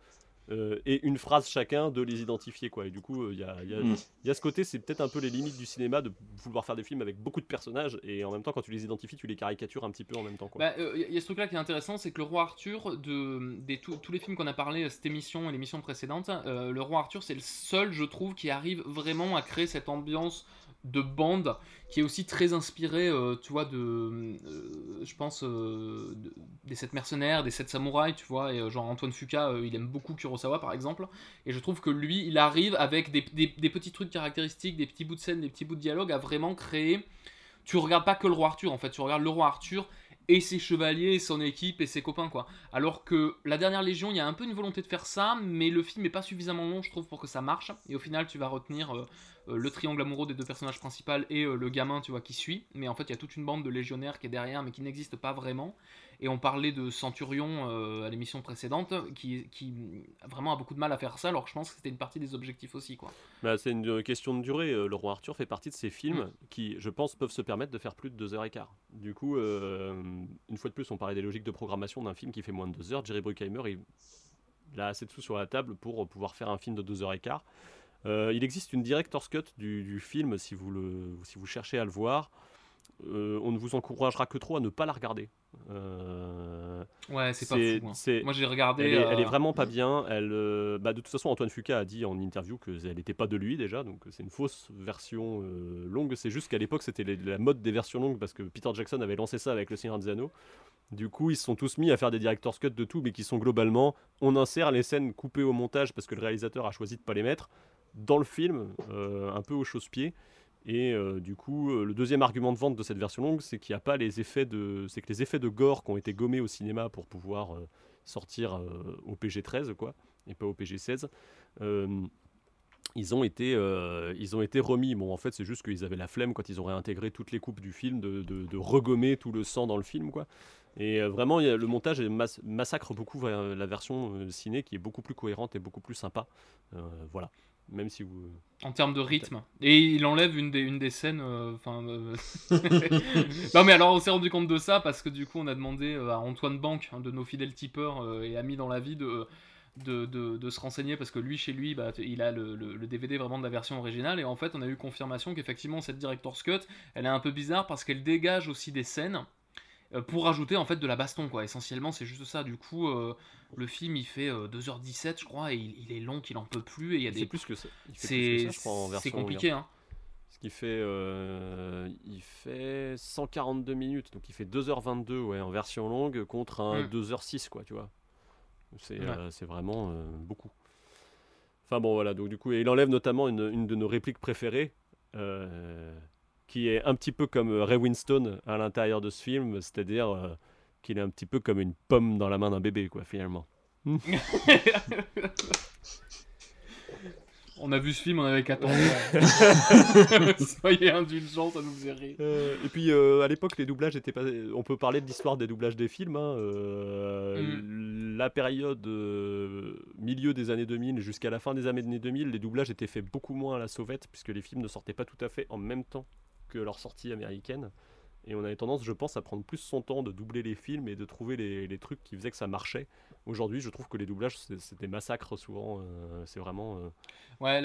euh, et une phrase chacun de les identifier, quoi. Et du coup, euh, il y, a, il y a- Mm. il y a ce côté, c'est peut-être un peu les limites du cinéma de vouloir faire des films avec beaucoup de personnages et en même temps, quand tu les identifies, tu les caricatures un petit peu en même temps, quoi. Bah, euh, Il y a ce truc-là qui est intéressant, c'est que le roi Arthur, de, des, tous- tous les films qu'on a parlé, euh, cette émission et l'émission précédente, euh, le roi Arthur, c'est le seul, je trouve, qui arrive vraiment à créer cette ambiance de bande qui est aussi très inspirée, euh, tu vois, de, euh, je pense, euh, de- des sept mercenaires, des sept samouraïs, tu vois, et genre Antoine euh, il aime beaucoup Kurosawa, par exemple, et je trouve que lui, il arrive avec des, des- des petits trucs caractéristiques, des petits bouts de scène, des petits bouts de dialogue, à vraiment créer. Tu regardes pas que le roi Arthur en fait, tu regardes le roi Arthur et ses chevaliers, et son équipe et ses copains quoi. Alors que la dernière Légion, il y a un peu une volonté de faire ça, mais le film est pas suffisamment long je trouve pour que ça marche. Et au final, tu vas retenir euh, euh, le triangle amoureux des deux personnages principaux et euh, le gamin tu vois qui suit. Mais en fait, il y a toute une bande de légionnaires qui est derrière, mais qui n'existe pas vraiment. Et on parlait de Centurion euh, à l'émission précédente, qui, qui vraiment a beaucoup de mal à faire ça, alors que je pense que c'était une partie des objectifs aussi. quoi. Bah, c'est une question de durée. Euh, Le Roi Arthur fait partie de ces films Mm. qui, je pense, peuvent se permettre de faire plus de 2h15. Du coup, euh, une fois de plus, on parlait des logiques de programmation d'un film qui fait moins de 2 heures. Jerry Bruckheimer, il, il a assez de sous sur la table pour pouvoir faire un film de 2h15. Euh, il existe une director's cut du, du film si vous, le, si vous cherchez à le voir. Euh, on ne vous encouragera que trop à ne pas la regarder. Euh, Ouais, c'est pas fou, hein. Moi, j'ai regardé, Elle est, elle est euh, vraiment pas bien. Elle, bah, de toute façon, Antoine Fuqua a dit en interview qu'elle n'était pas de lui déjà, donc c'est une fausse version longue. C'est juste qu'à l'époque, c'était la mode des versions longues parce que Peter Jackson avait lancé ça avec Le Seigneur des Anneaux. Du coup, ils se sont tous mis à faire des director's cut de tout, mais qui sont globalement, on insère les scènes coupées au montage parce que le réalisateur a choisi de pas les mettre dans le film, un peu au chausse-pied. Et euh, du coup, euh, le deuxième argument de vente de cette version longue, c'est qu'il n'y a pas les effets de, c'est que les effets de gore qui ont été gommés au cinéma pour pouvoir euh, sortir au PG-13 quoi, et pas au PG-16. euh, ils ont été, ils ont été remis. Bon, en fait, c'est juste qu'ils avaient la flemme quand ils ont réintégré toutes les coupes du film de, regommer tout le sang dans le film, quoi. Et vraiment, le montage massacre beaucoup la version ciné qui est beaucoup plus cohérente et beaucoup plus sympa. Voilà. Même si vous. En termes de rythme. Et il enlève une des, une des scènes. euh, Enfin. euh, non, mais alors on s'est rendu compte de ça parce que du coup on a demandé euh, à Antoine Banque, un de nos fidèles tipeurs euh, et amis dans la vie, de, de, de- de se renseigner parce que lui, chez lui, bah, il a le, le- le DVD vraiment de la version originale. Et en fait, on a eu confirmation qu'effectivement cette Director's Cut, elle est un peu bizarre parce qu'elle dégage aussi des scènes. Pour rajouter en fait de la baston quoi, essentiellement c'est juste ça. Du coup, euh, le film il fait euh, 2h17 je crois et il, il est long qu'il en peut plus et il y a des. plus que ça. C'est plus que ça, c'est version compliqué longue, hein. Ce qui fait, euh, il fait 142 minutes, donc il fait 2h22 ouais, en version longue contre un Mm. 2h06 quoi, tu vois. C'est Ouais. euh, c'est vraiment euh, beaucoup. Enfin bon voilà, donc du coup, et il enlève notamment une, une de nos répliques préférées, euh, qui est un petit peu comme euh, Ray Winston à l'intérieur de ce film, c'est-à-dire euh, qu'il est un petit peu comme une pomme dans la main d'un bébé quoi finalement. On a vu ce film, on avait 14 ans. Soyez indulgents, ça nous faisait rire. Euh, et puis euh, à l'époque, les doublages étaient pas. On peut parler de l'histoire des doublages des films. hein, euh, Mm. La période milieu des années 2000 jusqu'à la fin des années 2000, les doublages étaient faits beaucoup moins à la sauvette puisque les films ne sortaient pas tout à fait en même temps que leur sortie américaine. Et on avait tendance, je pense, à prendre plus son temps de doubler les films et de trouver les, les trucs qui faisaient que ça marchait. Aujourd'hui, je trouve que les doublages, c'est des massacres souvent. euh, c'est vraiment. euh, Ouais,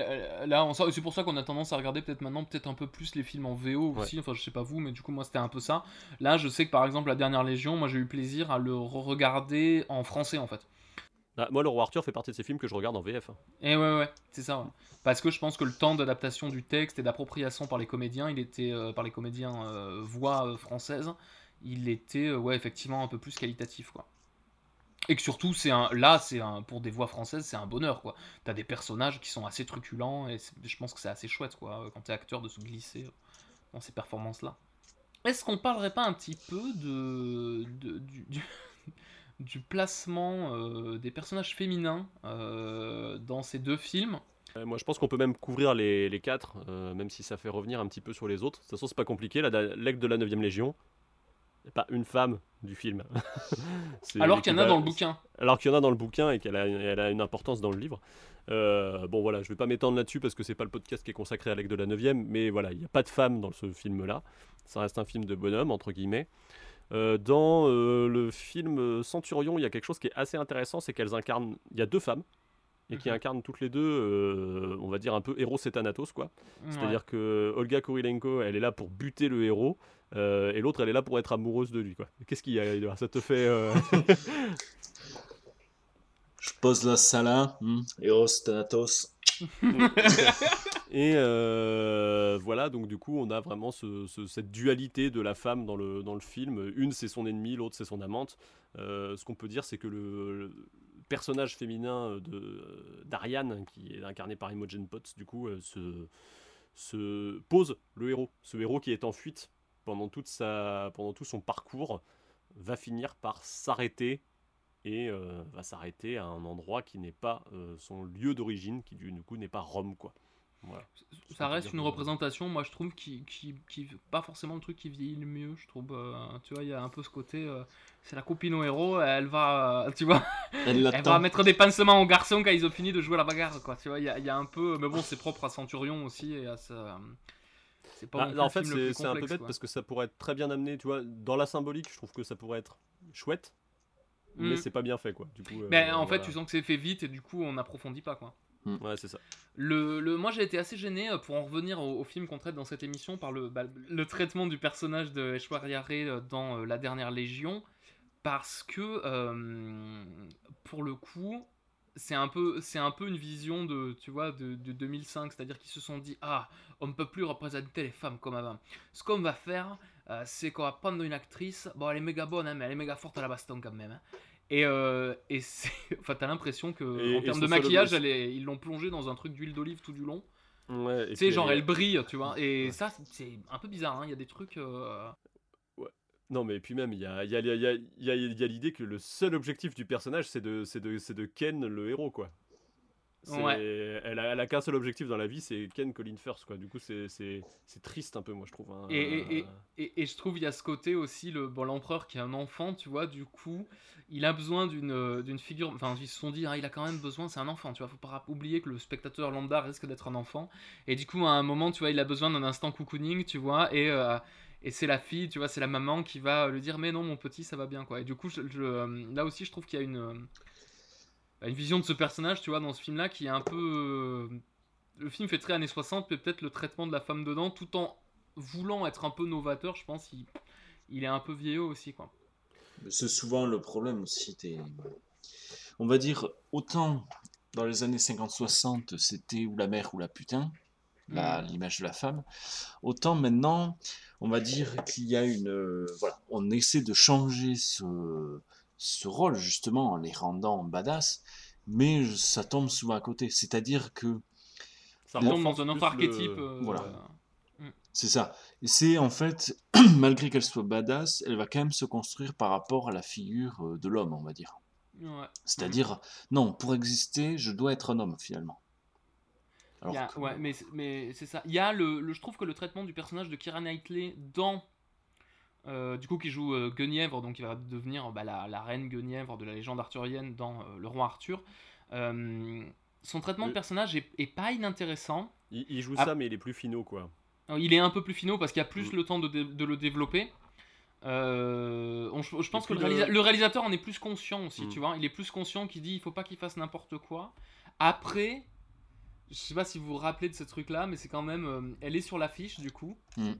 là, on c'est pour ça qu'on a tendance à regarder peut-être maintenant peut-être un peu plus les films en VO aussi. Enfin, je sais pas vous, mais du coup, moi, c'était un peu ça. Là, je sais que par exemple, La Dernière Légion, moi, j'ai eu plaisir à le regarder en français en fait. Ah, moi, Le Arthur fait partie de ces films que je regarde en VF. hein. Et ouais, ouais, c'est ça. ouais. Parce que je pense que le temps d'adaptation du texte et d'appropriation par les comédiens, il était euh, par les comédiens euh, voix euh, françaises, il était ouais effectivement un peu plus qualitatif quoi. Et que surtout c'est un là c'est un pour des voix françaises c'est un bonheur quoi. T'as des personnages qui sont assez truculents et je pense que c'est assez chouette quoi quand t'es acteur de se glisser dans ces performances là. Est-ce qu'on parlerait pas un petit peu de, de- du, du, du placement euh, des personnages féminins euh, dans ces deux films moi, je pense qu'on peut même couvrir les, les quatre, euh, même si ça fait revenir un petit peu sur les autres. De toute façon, c'est pas compliqué. La- L'aigle de la 9ème Légion, il n'y a pas une femme du film. Alors qu'il y en a dans le bouquin. Alors qu'il y en a dans le bouquin et qu'elle a, elle a une importance dans le livre. Euh, bon, voilà, je vais pas m'étendre là-dessus parce que c'est pas le podcast qui est consacré à l'aigle de la 9ème, mais voilà, il n'y a pas de femme dans ce film-là. Ça reste un film de bonhomme, entre guillemets. Euh, dans euh, le film euh, Centurion, il y a quelque chose qui est assez intéressant, c'est qu'elles incarnent. Il y a deux femmes et qui Mhm. incarnent toutes les deux, euh, on va dire un peu héros et Thanatos, quoi. C'est-à-dire que Olga Kurilenko, elle est là pour buter le héros, euh, et l'autre, elle est là pour être amoureuse de lui, quoi. Qu'est-ce qu'il y a Ça te fait. euh, Je pose la salin, hmm, Eros Thanatos. Et euh, voilà, donc du coup, on a vraiment ce- ce- cette dualité de la femme dans le, dans le film. Une, c'est son ennemi, l'autre, c'est son amante. Euh, ce qu'on peut dire, c'est que le, personnage féminin d'Ariane, qui est incarné par Imogen Potts, du coup, euh, se, se pose le héros. Ce héros qui est en fuite pendant, toute sa, pendant tout son parcours va finir par s'arrêter et va s'arrêter à un endroit qui n'est pas son lieu d'origine, qui du coup n'est pas Rome, quoi. Voilà. Ça reste une représentation, moi je trouve, qui, qui, qui- pas forcément le truc qui vieillit le mieux. Je trouve, euh, tu vois, il y a un peu ce côté, euh, c'est la copine au héros, elle va, euh, tu vois, Elle va mettre des pansements aux garçons quand ils ont fini de jouer à la bagarre, quoi. Tu vois, il y a, il y a un peu, mais bon, c'est propre à Centurion aussi et à ça. C'est pas Bah, non plus en fait, c'est un peu bête quoi. parce que ça pourrait être très bien amené, tu vois. Dans la symbolique, je trouve que ça pourrait être chouette, mais Mm. c'est pas bien fait, quoi. Du coup, euh, Ben, en fait, tu sens que c'est fait vite et du coup, on n'approfondit pas, quoi. Ouais, c'est ça. Le, le- moi j'ai été assez gêné euh, pour en revenir au, au film qu'on traite dans cette émission par le, bah, le traitement du personnage de Rai euh, dans euh, La Dernière Légion parce que euh, pour le coup c'est un peu c'est un peu une vision de tu vois de, de 2005 c'est-à-dire qu'ils se sont dit ah on ne peut plus représenter les femmes comme avant ce qu'on va faire euh, c'est qu'on va prendre une actrice bon elle est méga bonne hein, mais elle est méga forte à la baston quand même hein. Et, euh, et enfin t'as l'impression que Et- en termes de maquillage objet- elle est- ils l'ont plongée dans un truc d'huile d'olive tout du long Ouais, tu sais, genre elle- brille, tu vois. Et ça, c'est un peu bizarre, hein. il y a des trucs. euh, Non, mais puis même, il y a, y a- y a- y a- l'idée que le seul objectif du personnage, c'est de, c'est de, c'est de Ken le héros, quoi. Ouais. Elle a, elle a qu'un seul objectif dans la vie, c'est Ken Colin First, quoi. Du coup, c'est, c'est, c'est triste un peu, moi, je trouve. hein. Et, et, et, je trouve il y a ce côté aussi, le bon, l'empereur qui est un enfant, tu vois, du coup, il a besoin d'une, euh, d'une figure. Enfin, ils se sont dit, ah, il a quand même besoin, c'est un enfant, tu vois, faut pas oublier que le spectateur lambda risque d'être un enfant. Et du coup, à un moment, tu vois, il a besoin d'un instant cocooning, tu vois, et. euh, et c'est la fille, tu vois, c'est la maman qui va lui dire mais non mon petit ça va bien quoi. Et du coup je- je, euh, là aussi je trouve qu'il y a une, une vision de ce personnage, tu vois, dans ce film là qui est un peu... euh, Le film fait très années 60 mais peut-être le traitement de la femme dedans tout en voulant être un peu novateur je pense il, il est un peu vieillot aussi quoi. C'est souvent le problème aussi. des- On va dire, autant dans les années 50-60, c'était ou la mère ou la putain, la- Mm. l'image de la femme, autant maintenant, on va dire qu'il y a une... euh, voilà, on essaie de changer ce, ce rôle, justement, en les rendant badass, mais ça tombe souvent à côté. C'est-à-dire que... Ça retombe dans un autre archétype. euh, Voilà. mm. C'est ça. Et c'est en fait, malgré qu'elle soit badass, elle va quand même se construire par rapport à la figure euh, de l'homme, on va dire. Ouais. C'est-à-dire, non, pour exister, je dois être un homme, finalement. Alors a- que- ouais, mais, c'est- mais c'est ça. Il y a le, le- je trouve que le traitement du personnage de Kira Knightley dans. Euh, du coup, qui joue euh, Guenièvre, donc qui va devenir bah, la, la reine Guenièvre de la légende arthurienne dans euh, Le Roi Arthur. Euh, son traitement de personnage est, est pas inintéressant. Il, il joue Ah. ça, mais il est plus finaux, quoi. Il est un peu plus finaux parce qu'il y a Mm. plus le temps de, dé- de le développer. Euh, on- je, pense que le, réalisateur en est plus conscient aussi, Mm. tu vois. Il est plus conscient qu'il dit il faut pas qu'il fasse n'importe quoi. Après, je sais pas si vous vous rappelez de ce truc-là, mais c'est quand même. euh, elle est sur l'affiche du coup. Mm.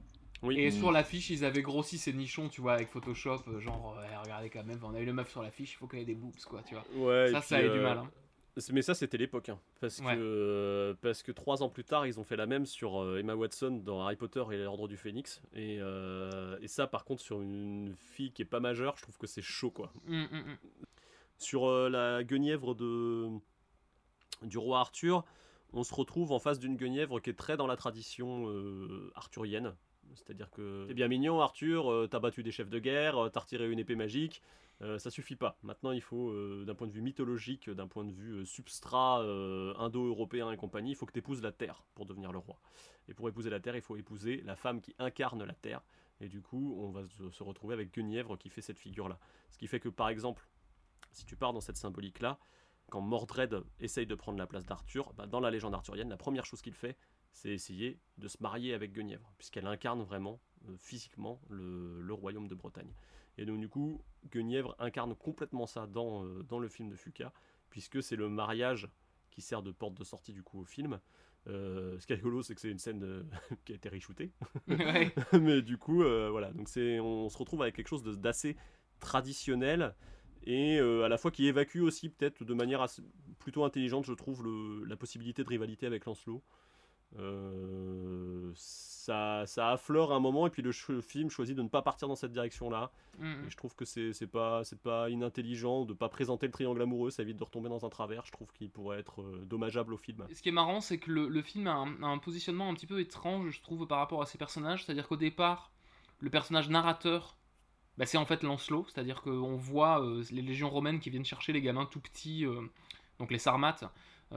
Oui. Et Mm. sur l'affiche, ils avaient grossi ces nichons, tu vois, avec Photoshop. euh, Genre, ouais, regardez quand même, on a eu le meuf sur l'affiche, il faut qu'elle ait des boobs, quoi, tu vois. Ouais, ça, puis, ça a eu du euh, mal. hein. Mais ça, c'était l'époque. hein, parce, Ouais. que, parce que trois ans plus tard, ils ont fait la même sur euh, Emma Watson dans Harry Potter et l'Ordre du Phénix. Et, euh, et ça, par contre, sur une fille qui est pas majeure, je trouve que c'est chaud, quoi. Mm, mm, mm. Sur euh, la guenièvre de... du roi Arthur, on se retrouve en face d'une guenièvre qui est très dans la tradition euh, arthurienne. C'est-à-dire que c'est bien mignon, Arthur, euh, t'as battu des chefs de guerre, euh, t'as retiré une épée magique, euh, ça suffit pas. Maintenant, il faut, d'un point de vue mythologique, d'un point de vue substrat indo-européen et compagnie, il faut que t'épouses la terre pour devenir le roi. Et pour épouser la terre, il faut épouser la femme qui incarne la terre. Et du coup, on va se- se retrouver avec Guenièvre qui fait cette figure-là. Ce qui fait que, par exemple, si tu pars dans cette symbolique-là, quand Mordred essaye de prendre la place d'Arthur, bah, dans la légende arthurienne, la première chose qu'il fait, c'est essayer de se marier avec Guenièvre, puisqu'elle incarne vraiment, euh, physiquement, le, le royaume de Bretagne. Et donc, du coup, Guenièvre incarne complètement ça dans, euh, dans le film de Fuca, puisque c'est le mariage qui sert de porte de sortie du coup au film. Euh, ce qui est rigolo, c'est que c'est une scène qui a été reshootée. Ouais. Mais du coup, voilà, donc c'est, on se retrouve avec quelque chose de- d'assez traditionnel et euh, à la fois qui évacue aussi peut-être de manière assez- plutôt intelligente, je trouve, le- la possibilité de rivalité avec Lancelot. Euh, ça, ça affleure un moment et puis le film choisit de ne pas partir dans cette direction-là. Mhm. Et je trouve que c'est pas, pas inintelligent de pas présenter le triangle amoureux, ça évite de retomber dans un travers. Je trouve qu'il pourrait être euh, dommageable au film. Ce qui est marrant, c'est que le, le film a un, a un positionnement un petit peu étrange, je trouve, par rapport à ses personnages. C'est-à-dire qu'au départ, le personnage narrateur, bah, c'est en fait Lancelot. C'est-à-dire qu'on voit euh, les légions romaines qui viennent chercher les gamins tout petits, donc les Sarmates,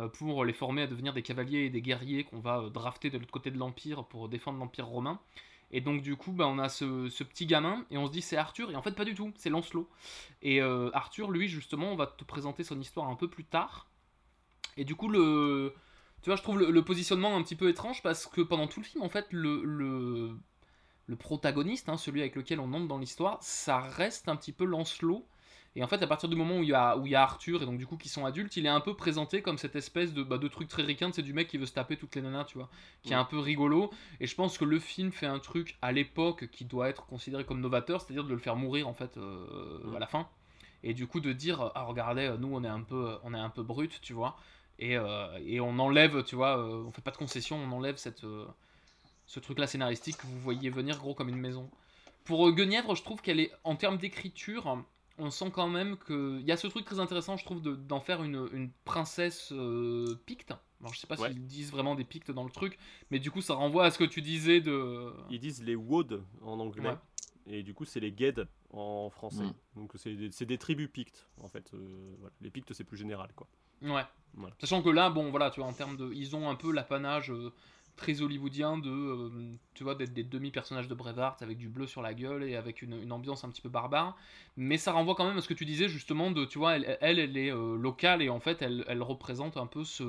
pour les former à devenir des cavaliers et des guerriers qu'on va euh, drafter de l'autre côté de l'Empire pour défendre l'Empire romain. Et donc du coup, bah, on a ce, petit gamin et on se dit c'est Arthur et en fait pas du tout, c'est Lancelot. Et euh, Arthur, lui justement, on va te présenter son histoire un peu plus tard. Et du coup le, tu vois, je trouve le, le positionnement un petit peu étrange parce que pendant tout le film, en fait, le, le, le protagoniste, hein, celui avec lequel on entre dans l'histoire, ça reste un petit peu Lancelot. Et en fait, à partir du moment où il y a, où il y a Arthur, et donc du coup qui sont adultes, il est un peu présenté comme cette espèce de, bah, de truc très ricain, c'est du mec qui veut se taper toutes les nanas, tu vois, qui est un peu rigolo. Et je pense que le film fait un truc à l'époque qui doit être considéré comme novateur, c'est-à-dire de le faire mourir en fait euh, à la fin. Et du coup de dire, ah regardez, nous on est un peu, on est un peu brut, tu vois. Et, euh, et on enlève, tu vois, euh, on fait pas de concession, on enlève cette, euh, ce truc-là scénaristique que vous voyez venir gros comme une maison. Pour euh, Guenièvre, je trouve qu'elle est, en termes d'écriture, on sent quand même qu'il y a ce truc très intéressant, je trouve, de- d'en faire une, une princesse euh, picte. Alors, je sais pas Ouais. s'ils disent vraiment des pictes dans le truc, mais du coup, ça renvoie à ce que tu disais de. Ils disent les Woad en anglais. Ouais. Et du coup, c'est les Ged en français. Mm. Donc, c'est des, c'est des tribus pictes, en fait. Euh, voilà. Les pictes, c'est plus général, quoi. Ouais. Voilà. Sachant que là, bon, voilà, tu vois, en termes de. Ils ont un peu l'apanage euh, très hollywoodien de. euh, tu vois, d'être des demi-personnages de Braveheart avec du bleu sur la gueule et avec une, ambiance un petit peu barbare. Mais ça renvoie quand même à ce que tu disais, justement, de. Tu vois, elle, elle, est euh, locale et en fait, elle, elle représente un peu ce.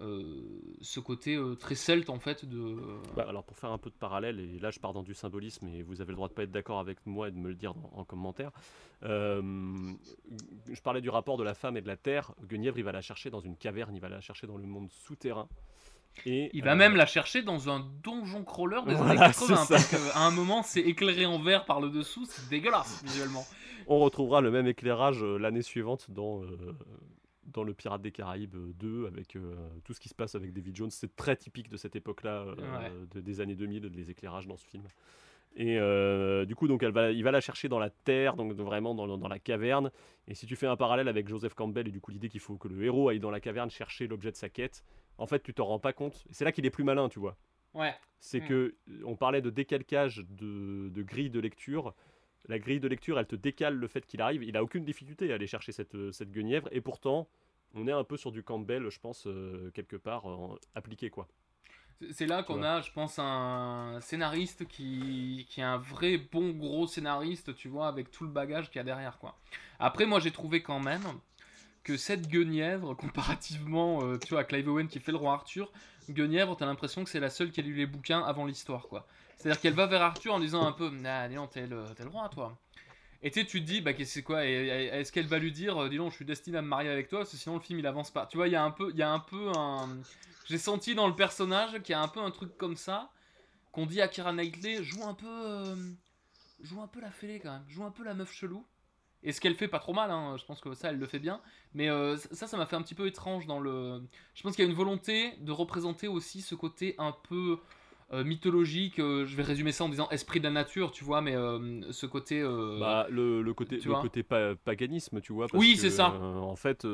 euh, ce côté très celte en fait de Bah, alors pour faire un peu de parallèle, et là je pars dans du symbolisme et vous avez le droit de pas être d'accord avec moi et de me le dire en commentaire, je parlais du rapport de la femme et de la terre, Guenièvre il va la chercher dans une caverne, il va la chercher dans le monde souterrain. Et, il va euh, même la chercher dans un donjon crawler des Voilà, années 80 c'est ça. parce qu'à un moment c'est éclairé en vert par le dessous c'est dégueulasse visuellement On retrouvera le même éclairage euh, l'année suivante dans, euh, dans le Pirate des Caraïbes 2 avec euh, tout ce qui se passe avec David Jones. C'est très typique de cette époque-là, Ouais. de- des années 2000, les éclairages dans ce film. Et euh, du coup, donc, elle va, il va la chercher dans la terre, donc vraiment dans, le- dans la caverne. Et si tu fais un parallèle avec Joseph Campbell et du coup l'idée qu'il faut que le héros aille dans la caverne chercher l'objet de sa quête, en fait, tu t'en rends pas compte. C'est là qu'il est plus malin, tu vois. ouais C'est Mm. que on parlait de décalcage de, de grille de lecture. La grille de lecture, elle te décale le fait qu'il arrive. Il a aucune difficulté à aller chercher cette, euh, cette guenièvre. Et pourtant, on est un peu sur du Campbell, je pense, euh, quelque part appliqué quoi. C'est- C'est là qu'on a, je pense, un scénariste qui, qui est un vrai bon gros scénariste, tu vois, avec tout le bagage qu'il y a derrière, quoi. Après, moi, j'ai trouvé quand même que cette Guenièvre, comparativement, euh, tu vois, à Clive Owen qui fait le roi Arthur, Guenièvre, t'as l'impression que c'est la seule qui a lu les bouquins avant l'histoire, quoi. C'est-à-dire qu'elle va vers Arthur en disant un peu, ah, dis donc, t'es le, le roi, toi. Et tu te dis, bah, c'est quoi Est-ce qu'elle va lui dire, euh, dis donc, je suis destiné à me marier avec toi, parce que sinon le film il avance pas. Tu vois, il y a un peu, il y a un peu un. J'ai senti dans le personnage qu'il y a un peu un truc comme ça, qu'on dit à Kira Knightley, joue un peu. euh, joue un peu la fêlée quand même, joue un peu la meuf chelou. Et ce qu'elle fait pas trop mal, hein, je pense que ça elle le fait bien. Mais euh, ça, ça m'a fait un petit peu étrange dans le. Je pense qu'il y a une volonté de représenter aussi ce côté un peu euh, mythologique. euh, je vais résumer ça en disant esprit de la nature, tu vois, mais ce côté. Bah, le, le côté, le vois. côt pa- paganisme, tu vois. parce Oui, c'est ça. en fait,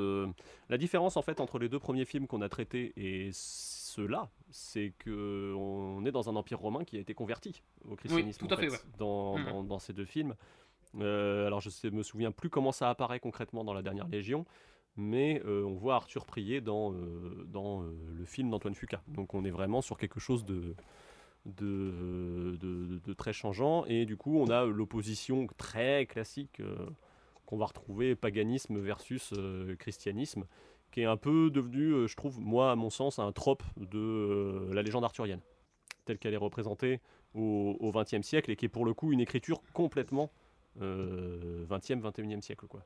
la différence en fait entre les deux premiers films qu'on a traités et ceux-là, c'est que on est dans un empire romain qui a été converti au christianisme. tout à en fait, ouais. dans, Mhm. dans- dans ces deux films. Euh, alors je sais, me souviens plus comment ça apparaît concrètement dans la dernière Légion, mais euh, on voit Arthur prier dans, euh, dans le film d'Antoine Fuqua. Donc on est vraiment sur quelque chose de, de, de- très changeant, et du coup on a l'opposition très classique qu'on va retrouver, paganisme versus christianisme, qui est un peu devenu, je trouve, moi à mon sens, un trope de la légende arthurienne, telle qu'elle est représentée au XXe siècle, et qui est pour le coup une écriture complètement 20e, 21e siècle. quoi.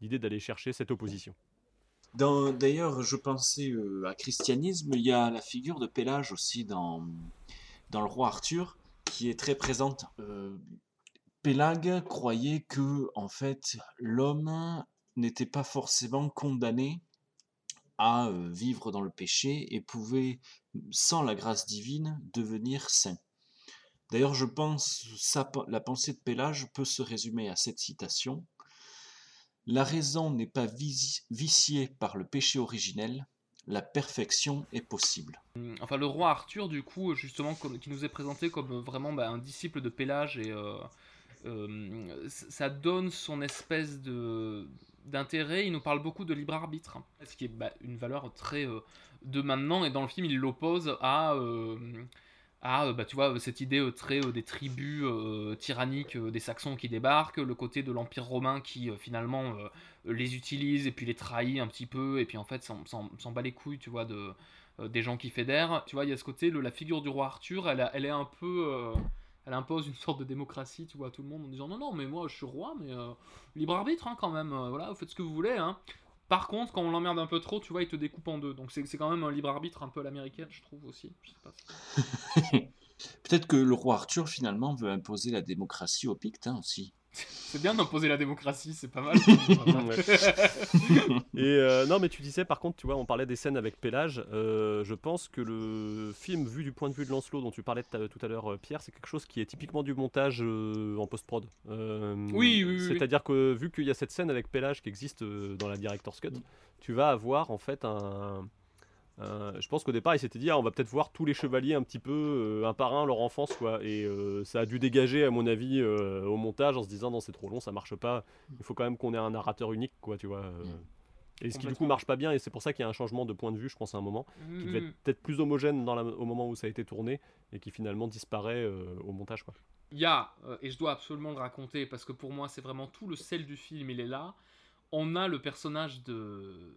L'idée d'aller chercher cette opposition. D'ailleurs, je pensais euh, à christianisme, il y a la figure de Pélage aussi dans, dans le roi Arthur, qui est très présente. Euh, Pélag croyait que, en fait, l'homme n'était pas forcément condamné à euh, vivre dans le péché et pouvait, sans la grâce divine, devenir saint. D'ailleurs, je pense, sa- la pensée de Pélage peut se résumer à cette citation. La raison n'est pas viciée par le péché originel, la perfection est possible. Enfin, le roi Arthur, du coup, justement, qui nous est présenté comme vraiment bah, un disciple de Pélage, euh, euh, ça donne son espèce d'intérêt, il nous parle beaucoup de libre arbitre, hein. ce qui est bah, une valeur très euh, de maintenant, et dans le film, il l'oppose à, à bah, tu vois, cette idée très des tribus tyranniques des Saxons qui débarquent, le côté de l'Empire romain qui finalement les utilise et puis les trahit un petit peu, et puis en fait s'en bat les couilles, tu vois, de, des gens qui fédèrent. Tu vois, il y a ce côté, la figure du roi Arthur, elle, est un peu elle impose une sorte de démocratie, tu vois, à tout le monde en disant non, non, mais moi je suis roi, mais euh, libre arbitre hein, quand même, euh, voilà, vous faites ce que vous voulez. Hein. Par contre, quand on l'emmerde un peu trop, tu vois, il te découpe en deux. Donc c'est quand même un libre arbitre un peu à l'américaine, je trouve aussi. Peut-être que le roi Arthur finalement veut imposer la démocratie aux Pictes hein, aussi. C'est bien d'imposer la démocratie, c'est pas mal. et euh, non, mais tu disais par contre, tu vois, on parlait des scènes avec Pélage. Euh, je pense que le film vu du point de vue de Lancelot, dont tu parlais tout à l'heure, euh, Pierre, c'est quelque chose qui est typiquement du montage en post-prod. oui, oui, C'est-à-dire que vu qu'il y a cette scène avec Pélage qui existe dans la Director's Cut, tu vas avoir en fait un euh, je pense qu'au départ, il s'était dit, ah, on va peut-être voir tous les chevaliers un petit peu, euh, un par un, leur enfance, quoi. Et euh, ça a dû dégager, à mon avis, au montage, en se disant, non, c'est trop long, ça marche pas. Il faut quand même qu'on ait un narrateur unique, quoi, tu vois. Et ce qui du coup marche pas bien, et c'est pour ça qu'il y a un changement de point de vue, je pense, à un moment, qui devait être mm. peut-être plus homogène dans au moment où ça a été tourné, et qui finalement disparaît au montage, quoi. Il y a, et je dois absolument le raconter, parce que pour moi, c'est vraiment tout le sel du film, il est là on a le personnage de.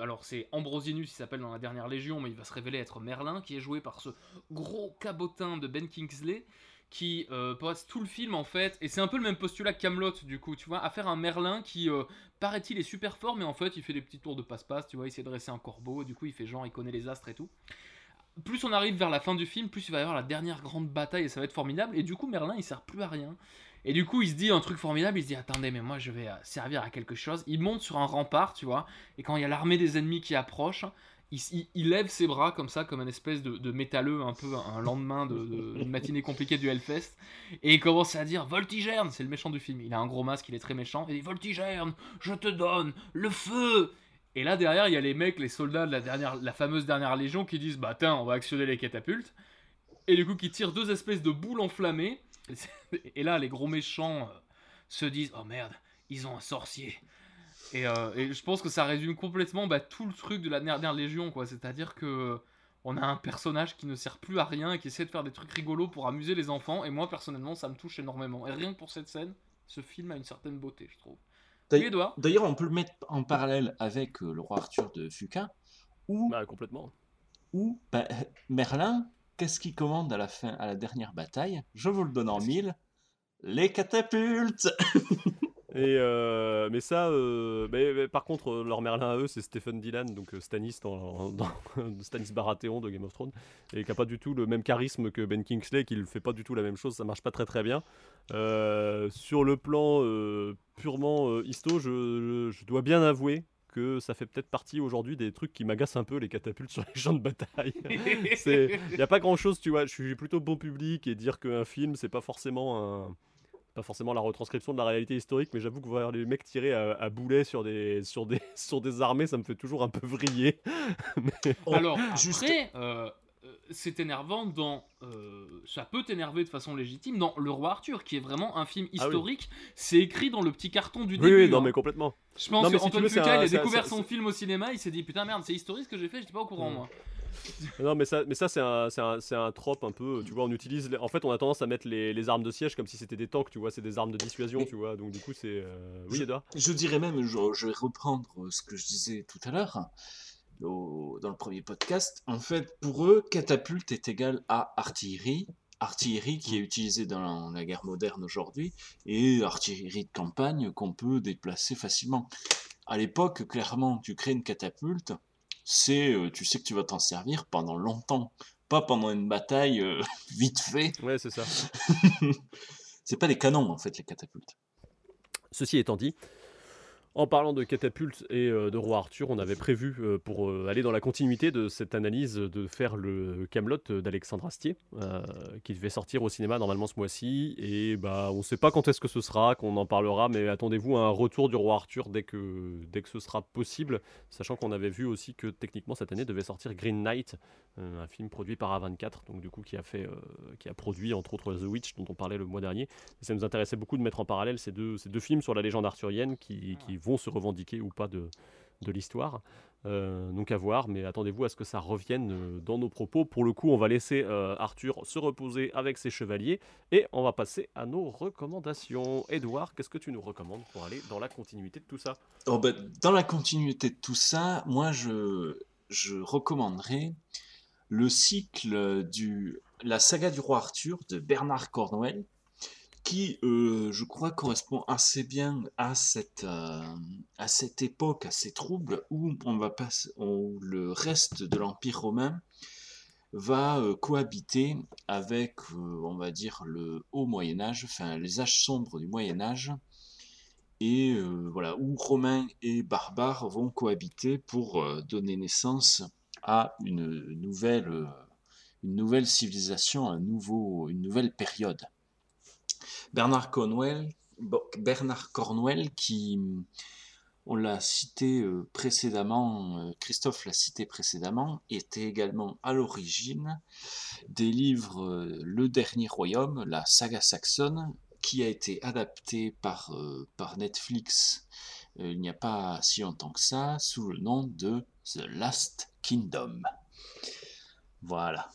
alors, c'est Ambrosinus, il s'appelle dans la dernière Légion, mais il va se révéler être Merlin, qui est joué par ce gros cabotin de Ben Kingsley, qui euh, passe tout le film en fait, et c'est un peu le même postulat que Camelot du coup, tu vois, à faire un Merlin qui, euh, paraît-il, est super fort, mais en fait, il fait des petits tours de passe-passe, tu vois, il s'est dressé un corbeau, du coup, il fait genre, il connaît les astres et tout. Plus on arrive vers la fin du film, plus il va y avoir la dernière grande bataille, et ça va être formidable, et du coup, Merlin, il sert plus à rien. Et du coup, il se dit un truc formidable, il se dit attendez, mais moi je vais euh, servir à quelque chose. Il monte sur un rempart, tu vois, et quand il y a l'armée des ennemis qui approche, il, lève ses bras comme ça, comme un espèce de, métalleux, un peu un lendemain d'une matinée compliquée du Hellfest, et il commence à dire Voltigerne, c'est le méchant du film. Il a un gros masque, il est très méchant, et il dit Voltigerne, je te donne le feu Et là derrière, il y a les mecs, les soldats de la, dernière, la fameuse dernière légion qui disent Bah tiens, on va actionner les catapultes, et du coup qui tirent deux espèces de boules enflammées Et là, les gros méchants euh, se disent Oh merde, ils ont un sorcier. Euh, et, je pense que ça résume complètement bah, tout le truc de la dernière Légion, quoi. C'est-à-dire que on a un personnage qui ne sert plus à rien et qui essaie de faire des trucs rigolos pour amuser les enfants. Et moi, personnellement, ça me touche énormément. Et rien que pour cette scène, ce film a une certaine beauté, je trouve. D'ailleurs, on peut le mettre en parallèle avec euh, le roi Arthur de Fuca, où, bah, complètement. où bah, Merlin qu'est-ce qu'il commande à la fin, à la dernière bataille? Je vous le donne en mille. Les catapultes Et euh, mais ça, euh, mais, par contre, euh, leur Merlin à eux, c'est Stephen Dylan, donc Stanis dans, Stanis Baratheon de Game of Thrones, et qui a pas du tout le même charisme que Ben Kingsley, qui ne fait pas du tout la même chose, ça marche pas très très bien. sur le plan purement histo, je, dois bien avouer que ça fait peut-être partie aujourd'hui des trucs qui m'agacent un peu les catapultes sur les champs de bataille. Il n'y a pas grand chose, tu vois. Je suis plutôt bon public et dire qu'un film, c'est pas forcément un pas forcément la retranscription de la réalité historique, mais j'avoue que voir les mecs tirer à, boulet sur des, sur, des, sur des armées, ça me fait toujours un peu vriller. Alors, après, euh, c'est énervant dans. Euh, ça peut t'énerver de façon légitime dans Le Roi Arthur, qui est vraiment un film ah historique. C'est écrit dans le petit carton du début. Oui, non, hein. mais complètement. Je pense qu'Antoine si Fuqua, il a découvert son film au cinéma, il s'est dit putain merde, c'est historique ce que j'ai fait, j'étais pas au courant mm. moi. non mais ça, mais ça c'est un, un, un, trope un peu, tu vois, on utilise, en fait on a tendance à mettre les, les armes de siège comme si c'était des tanks, tu vois, c'est des armes de dissuasion, tu vois, donc du coup c'est... Euh, oui Edouard? Je dirais même, je, je, vais reprendre ce que je disais tout à l'heure, dans le premier podcast, en fait, pour eux, catapulte est égal à artillerie, artillerie qui est utilisée dans la guerre moderne aujourd'hui, et artillerie de campagne qu'on peut déplacer facilement. À l'époque, clairement, tu crées une catapulte, c'est, euh, tu sais que tu vas t'en servir pendant longtemps, pas pendant une bataille euh, vite fait. Ouais, c'est ça. c'est pas des canons en fait les catapultes. Ceci étant dit, en parlant de catapulte et euh, de roi Arthur, on avait prévu euh, pour euh, aller dans la continuité de cette analyse de faire le Camelot d'Alexandre Astier, qui devait sortir au cinéma normalement ce mois-ci. Et bah, on ne sait pas quand est-ce que ce sera, qu'on en parlera, mais attendez-vous à un retour du roi Arthur dès que, dès que ce sera possible, sachant qu'on avait vu aussi que techniquement cette année devait sortir Green Knight, un film produit par A24, donc du coup qui a fait, qui a produit entre autres The Witch dont on parlait le mois dernier. ça nous intéressait beaucoup de mettre en parallèle ces deux, ces deux films sur la légende arthurienne qui, vont se revendiquer ou pas de, l'histoire. Euh, donc à voir, mais attendez-vous à ce que ça revienne euh, dans nos propos. Pour le coup, on va laisser euh, Arthur se reposer avec ses chevaliers et on va passer à nos recommandations. Edouard, qu'est-ce que tu nous recommandes pour aller dans la continuité de tout ça? Oh, ben, dans la continuité de tout ça, moi je recommanderais le cycle du la saga du roi Arthur de Bernard Cornwell, qui, euh, je crois, correspond assez bien à cette, euh, à cette époque, à ces troubles où on va passer, où le reste de l'Empire romain va euh, cohabiter avec, on va dire, le haut Moyen Âge, enfin les âges sombres du Moyen Âge, et voilà, où Romains et barbares vont cohabiter pour donner naissance à une nouvelle, euh, une nouvelle civilisation, un nouveau, une nouvelle période. Bernard Cornwell, Bernard Cornwell qui, on l'a cité euh, précédemment, euh, Christophe l'a cité précédemment, était également à l'origine des livres Le Dernier Royaume, la saga saxonne, qui a été adapté par, par Netflix il n'y a pas si longtemps que ça, sous le nom de The Last Kingdom. Voilà.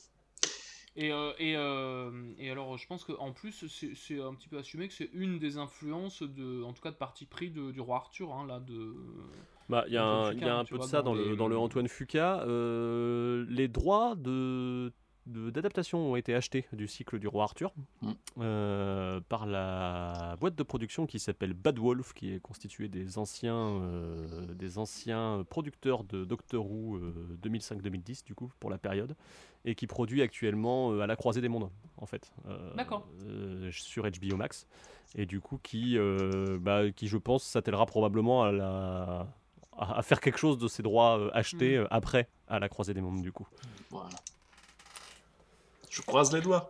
Et, euh, et, euh, et alors, je pense qu'en plus, c'est un petit peu assumé que c'est une des influences, de, en tout cas de parti pris de- du roi Arthur, hein, là, de... Bah, il y a un, y a peu de ça dans, les- le, dans le Antoine Fuqua. Euh, les droits de de- d'adaptation ont été achetés du cycle du roi Arthur euh, par la boîte de production qui s'appelle Bad Wolf, qui est constituée des anciens, euh, des anciens producteurs de Doctor Who euh, 2005-2010 du coup pour la période, et qui produit actuellement euh, à la croisée des mondes en fait. euh, D'accord. euh, sur HBO Max et du coup qui, euh, bah, qui je pense s'attellera probablement à, la, à, faire quelque chose de ses droits euh, achetés Mm. euh, après à la croisée des mondes du coup. Voilà. Je croise les doigts.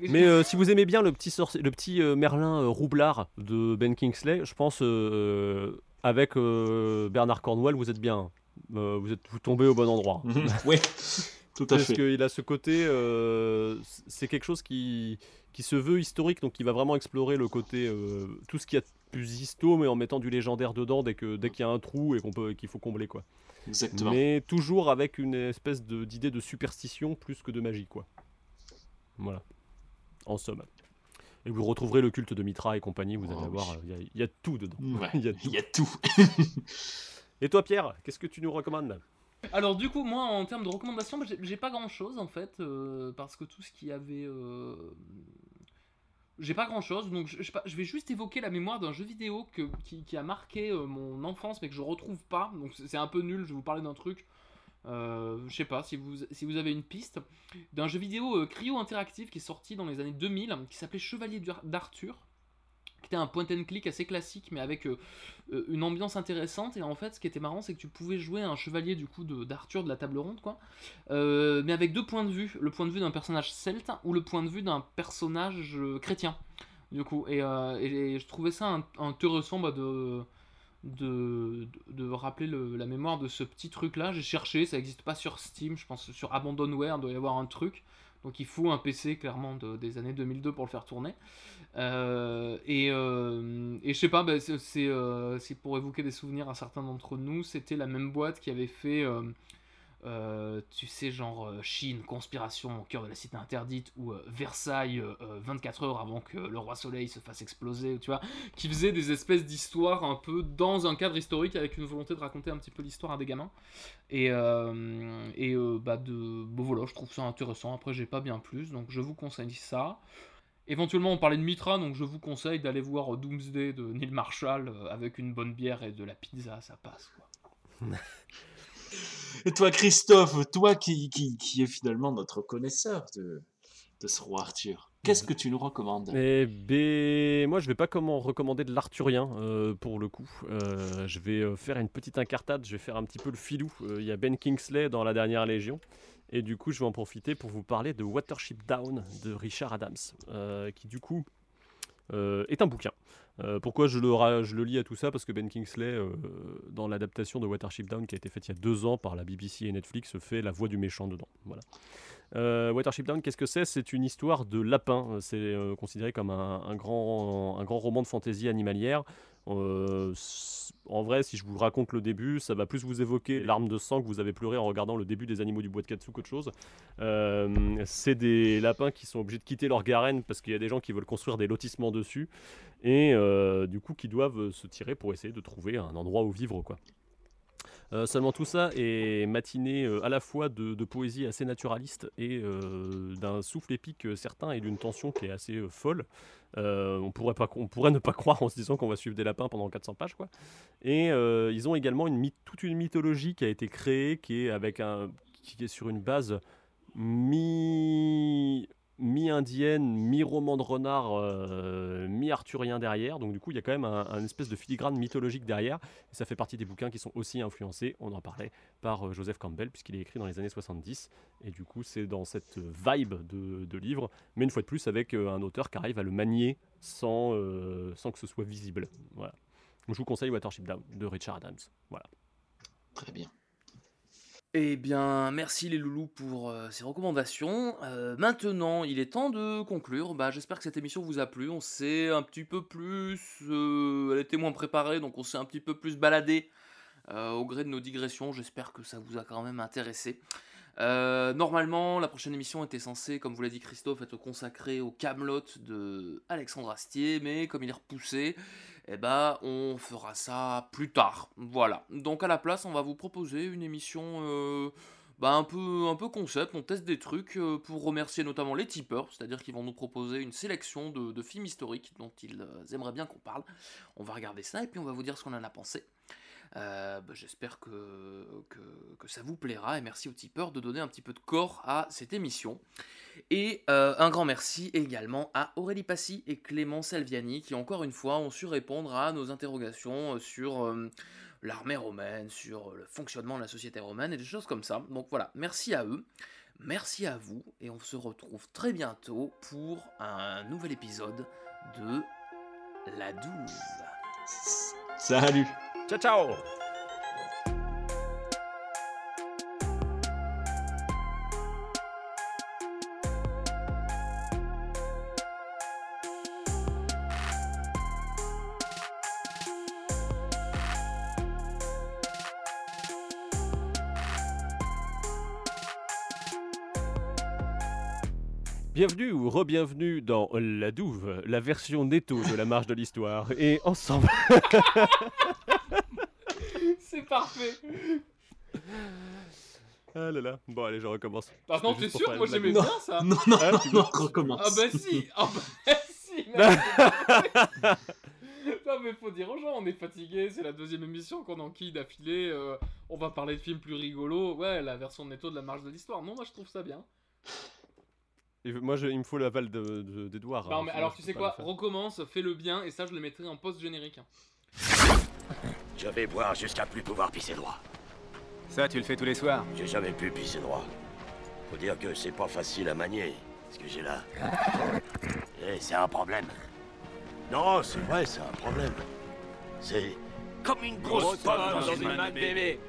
Mais euh, si vous aimez bien le petit, sorci- le petit euh, Merlin euh, roublard de Ben Kingsley, je pense avec Bernard Cornwell, vous êtes bien. Vous êtes vous tombez au bon endroit. Mhm. Oui, tout à Parce fait. qu'il a ce côté, c'est quelque chose qui, qui se veut historique, donc il va vraiment explorer le côté, tout ce qu'il y a plus histo, mais en mettant du légendaire dedans dès que dès qu'il y a un trou et qu'on peut qu'il faut combler quoi. Exactement. Mais toujours avec une espèce de- d'idée de superstition plus que de magie quoi. Voilà. En somme. Et vous retrouverez le culte de Mitra et compagnie, vous allez Oh, voir, oui. il y a- il y, a tout dedans. Ouais, il y a tout. il y a tout. et toi Pierre, qu'est-ce que tu nous recommandes? Alors du coup, moi, en termes de recommandations, j'ai- pas grand-chose, en fait, euh, parce que tout ce qui avait... euh, J'ai pas grand-chose, donc je, vais juste évoquer la mémoire d'un jeu vidéo que, qui, qui a marqué euh, mon enfance, mais que je retrouve pas, donc c'est c'est un peu nul, je vais vous parler d'un truc... Euh, je sais pas si vous, si vous avez une piste d'un jeu vidéo euh, cryo interactif qui est sorti dans les années 2000 qui s'appelait Chevalier d'Ar- d'Arthur qui était un point and click assez classique mais avec euh, euh, une ambiance intéressante. Et en fait ce qui était marrant c'est que tu pouvais jouer un chevalier du coup d'Arthur de, la table ronde quoi. Mais avec deux points de vue. Le point de vue d'un personnage celte ou le point de vue d'un personnage chrétien du coup. Et, je trouvais ça un- intéressant bah, de de, de, rappeler le- la mémoire de ce petit truc là j'ai cherché ça n'existe pas sur Steam je pense sur Abandonware doit y avoir un truc donc il faut un PC clairement de- des années 2002 pour le faire tourner. Euh, et, euh, et je sais pas, bah, euh, c'est pour évoquer des souvenirs à certains d'entre nous. C'était la même boîte qui avait fait, euh, tu sais, genre euh, Chine, conspiration au cœur de la cité interdite, ou euh, Versailles, euh, euh, 24 heures avant que le roi soleil se fasse exploser, tu vois, qui faisait des espèces d'histoires un peu dans un cadre historique avec une volonté de raconter un petit peu l'histoire à des gamins. Et, et bah de, bon voilà, je trouve ça intéressant. Après, j'ai pas bien plus, donc je vous conseille ça. Éventuellement, on parlait de Mitra, donc je vous conseille d'aller voir Doomsday de Neil Marshall avec une bonne bière et de la pizza, ça passe quoi. Et toi, Christophe, toi qui, qui, qui est finalement notre connaisseur de, de ce roi Arthur, qu'est-ce que tu nous recommandes? Eh ben, moi je vais pas comment recommander de l'arthurien euh, pour le coup. Euh, je vais euh, faire une petite incartade, je vais faire un petit peu le filou. Euh, Il y a Ben Kingsley dans la dernière Légion. Et du coup, je vais en profiter pour vous parler de Watership Down de Richard Adams, qui du coup est un bouquin. Euh, pourquoi je le, lis à tout ça? Parce que Ben Kingsley, euh, dans l'adaptation de Watership Down qui a été faite il y a deux ans par la BBC et Netflix, fait la voix du méchant dedans. Euh, Watership Down, qu'est-ce que c'est? C'est une histoire de lapin. C'est euh, considéré comme un, grand, un grand roman de fantaisie animalière. Euh, en vrai, si je vous raconte le début, ça va plus vous évoquer l'arme de sang que vous avez pleuré en regardant le début des animaux du bois de Katsu qu'autre chose. Euh, c'est des lapins qui sont obligés de quitter leur garenne parce qu'il y a des gens qui veulent construire des lotissements dessus et euh, du coup qui doivent se tirer pour essayer de trouver un endroit où vivre quoi. Euh, seulement tout ça est matiné euh, à la fois de, poésie assez naturaliste et euh, d'un souffle épique certain et d'une tension qui est assez folle. On, pourrait ne pas croire en se disant qu'on va suivre des lapins pendant 400 pages. Quoi. Et ils ont également toute une mythologie qui a été créée qui est, qui est sur une base mi mi-indienne, mi-roman de renard, euh, mi-arthurien derrière. Donc du coup, il y a quand même un, espèce de filigrane mythologique derrière. Et ça fait partie des bouquins qui sont aussi influencés, on en parlait, par euh, Joseph Campbell, puisqu'il est écrit dans les années 70. Et du coup, c'est dans cette vibe de, livre, mais une fois de plus avec euh, un auteur qui arrive à le manier sans, sans que ce soit visible. Voilà. Je vous conseille Watership Down de Richard Adams. Voilà. Très bien. Eh bien, merci les loulous pour euh, ces recommandations. Euh, maintenant, il est temps de conclure. Bah, J'espère que cette émission vous a plu. On s'est un petit peu plus... euh, elle était moins préparée, donc on s'est un petit peu plus baladé au gré de nos digressions. J'espère que ça vous a quand même intéressé. Euh, normalement, la prochaine émission était censée, comme vous l'a dit Christophe, être consacrée au Camelot de Alexandre Astier, mais comme il est repoussé, eh ben, on fera ça plus tard. Voilà. Donc à la place, on va vous proposer une émission euh, bah, un, peu, un peu concept. On teste des trucs euh, pour remercier notamment les tipeurs, c'est-à-dire qu'ils vont nous proposer une sélection de, de films historiques dont ils aimeraient bien qu'on parle. On va regarder ça et puis on va vous dire ce qu'on en a pensé. Euh, bah, J'espère que, ça vous plaira et merci aux tipeurs de donner un petit peu de corps à cette émission. Et euh, un grand merci également à Aurélie Passy et Clément Salviani qui encore une fois ont su répondre à nos interrogations sur euh, l'armée romaine, sur le fonctionnement de la société romaine et des choses comme ça. Donc voilà, merci à eux, merci à vous et on se retrouve très bientôt pour un nouvel épisode de La Douve. Salut Ciao ciao Bienvenue ou re-bienvenue dans La Douve, la version netto de la marche de l'histoire. Et ensemble. C'est parfait Ah là là. Bon, allez, je recommence. Par contre, t'es sûr Moi j'aimais bien ça? Non, non, Ah, non, non, recommence. Ah bah si Ah bah si. Non mais faut dire aux gens, on est fatigué, c'est la deuxième émission qu'on enquille d'affilée, euh, on va parler de films plus rigolos, ouais, la version netto de la marche de l'histoire. Non, moi je trouve ça bien. Et moi, je- il me faut l'aval de- de- d'Edouard. non hein, mais sinon alors tu sais quoi, le recommence, fais-le bien, et ça je le mettrai en post-générique. Je vais boire jusqu'à plus pouvoir pisser droit. Ça, tu le fais tous les soirs. J'ai jamais pu pisser droit. Faut dire que c'est pas facile à manier, ce que j'ai là. Eh, c'est un problème. Non, c'est vrai, c'est un problème. C'est comme une grosse, pomme dans, une main de bébé.